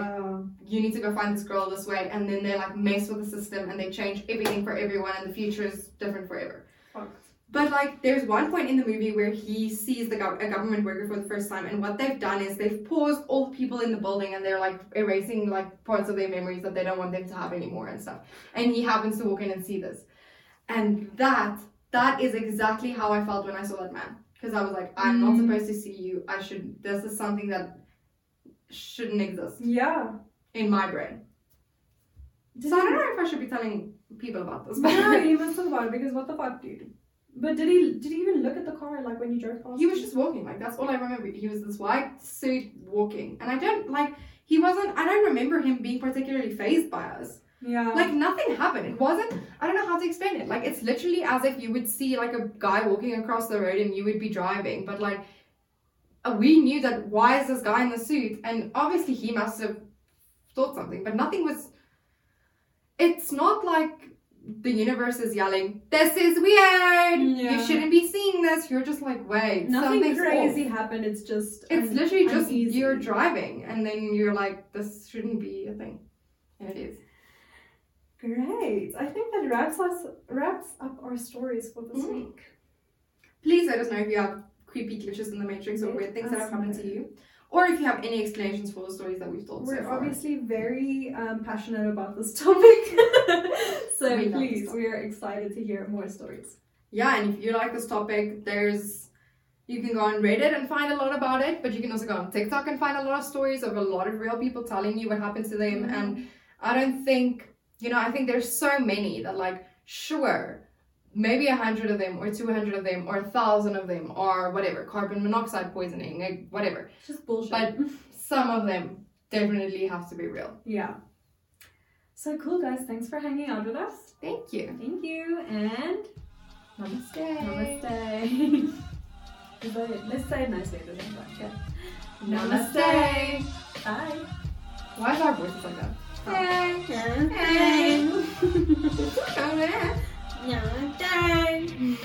A: you need to go find this girl this way and then they like mess with the system and they change everything for everyone and the future is different forever. But like, there's one point in the movie where he sees the gov- a government worker for the first time, and what they've done is they've paused all the people in the building, and they're like erasing like parts of their memories that they don't want them to have anymore and stuff. And he happens to walk in and see this, and that that is exactly how I felt when I saw that man, because I was like, I'm not
B: Mm.
A: supposed to see you. I should. This is something that shouldn't exist
B: Yeah.
A: in my brain.
B: Did
A: so I don't know if I should be telling people about this.
B: No, you must it because what the fuck, dude. But did he did he even look at the car like when you drove past?
A: He was just walking, like that's all I remember. He was this white suit walking, and I don't like. He wasn't. I don't remember him being particularly fazed by us.
B: yeah.
A: Like nothing happened. It wasn't. I don't know how to explain it. Like it's literally as if you would see like a guy walking across the road and you would be driving, but like uh, we knew that why is this guy in the suit? And obviously he must have thought something, but nothing was. It's not like the universe is yelling, "This is weird.
B: Yeah.
A: You shouldn't be seeing this." You're just like, "Wait,
B: nothing
A: something's off."
B: crazy happened. It's just
A: It's
B: un-
A: literally just
B: uneasy.
A: you're driving, and then you're like, "This shouldn't be a thing," and it is.
B: Great. I think that wraps us wraps up our stories for this
A: Mhm.
B: week.
A: Please let us know if you have creepy glitches in the matrix or weird things that have happened to you, or if you have any explanations for the stories that we've told
B: We're
A: so far.
B: obviously very um, passionate about this topic, (laughs) so
A: We
B: please, we are excited to hear more stories.
A: Yeah, and if you like this topic, there's you can go on Reddit and find a lot about it, but you can also go on TikTok and find a lot of stories of a lot of real people telling you what happened to them.
B: Mhm.
A: And I don't think, you know, I think there's so many that like, sure, maybe a hundred of them or two hundred of them or a thousand of them or whatever, carbon monoxide poisoning, like whatever.
B: Just bullshit.
A: But some of them definitely have to be real.
B: yeah. So cool, guys. Thanks for hanging out with us.
A: Thank you.
B: Thank you, and
A: Namaste.
B: namaste. (laughs) Let's say it nicely at the same time. Okay.
A: Namaste.
B: Bye.
A: Why is our voices like that?
B: Hey. Hey.
A: Oh, your (laughs)
B: turn.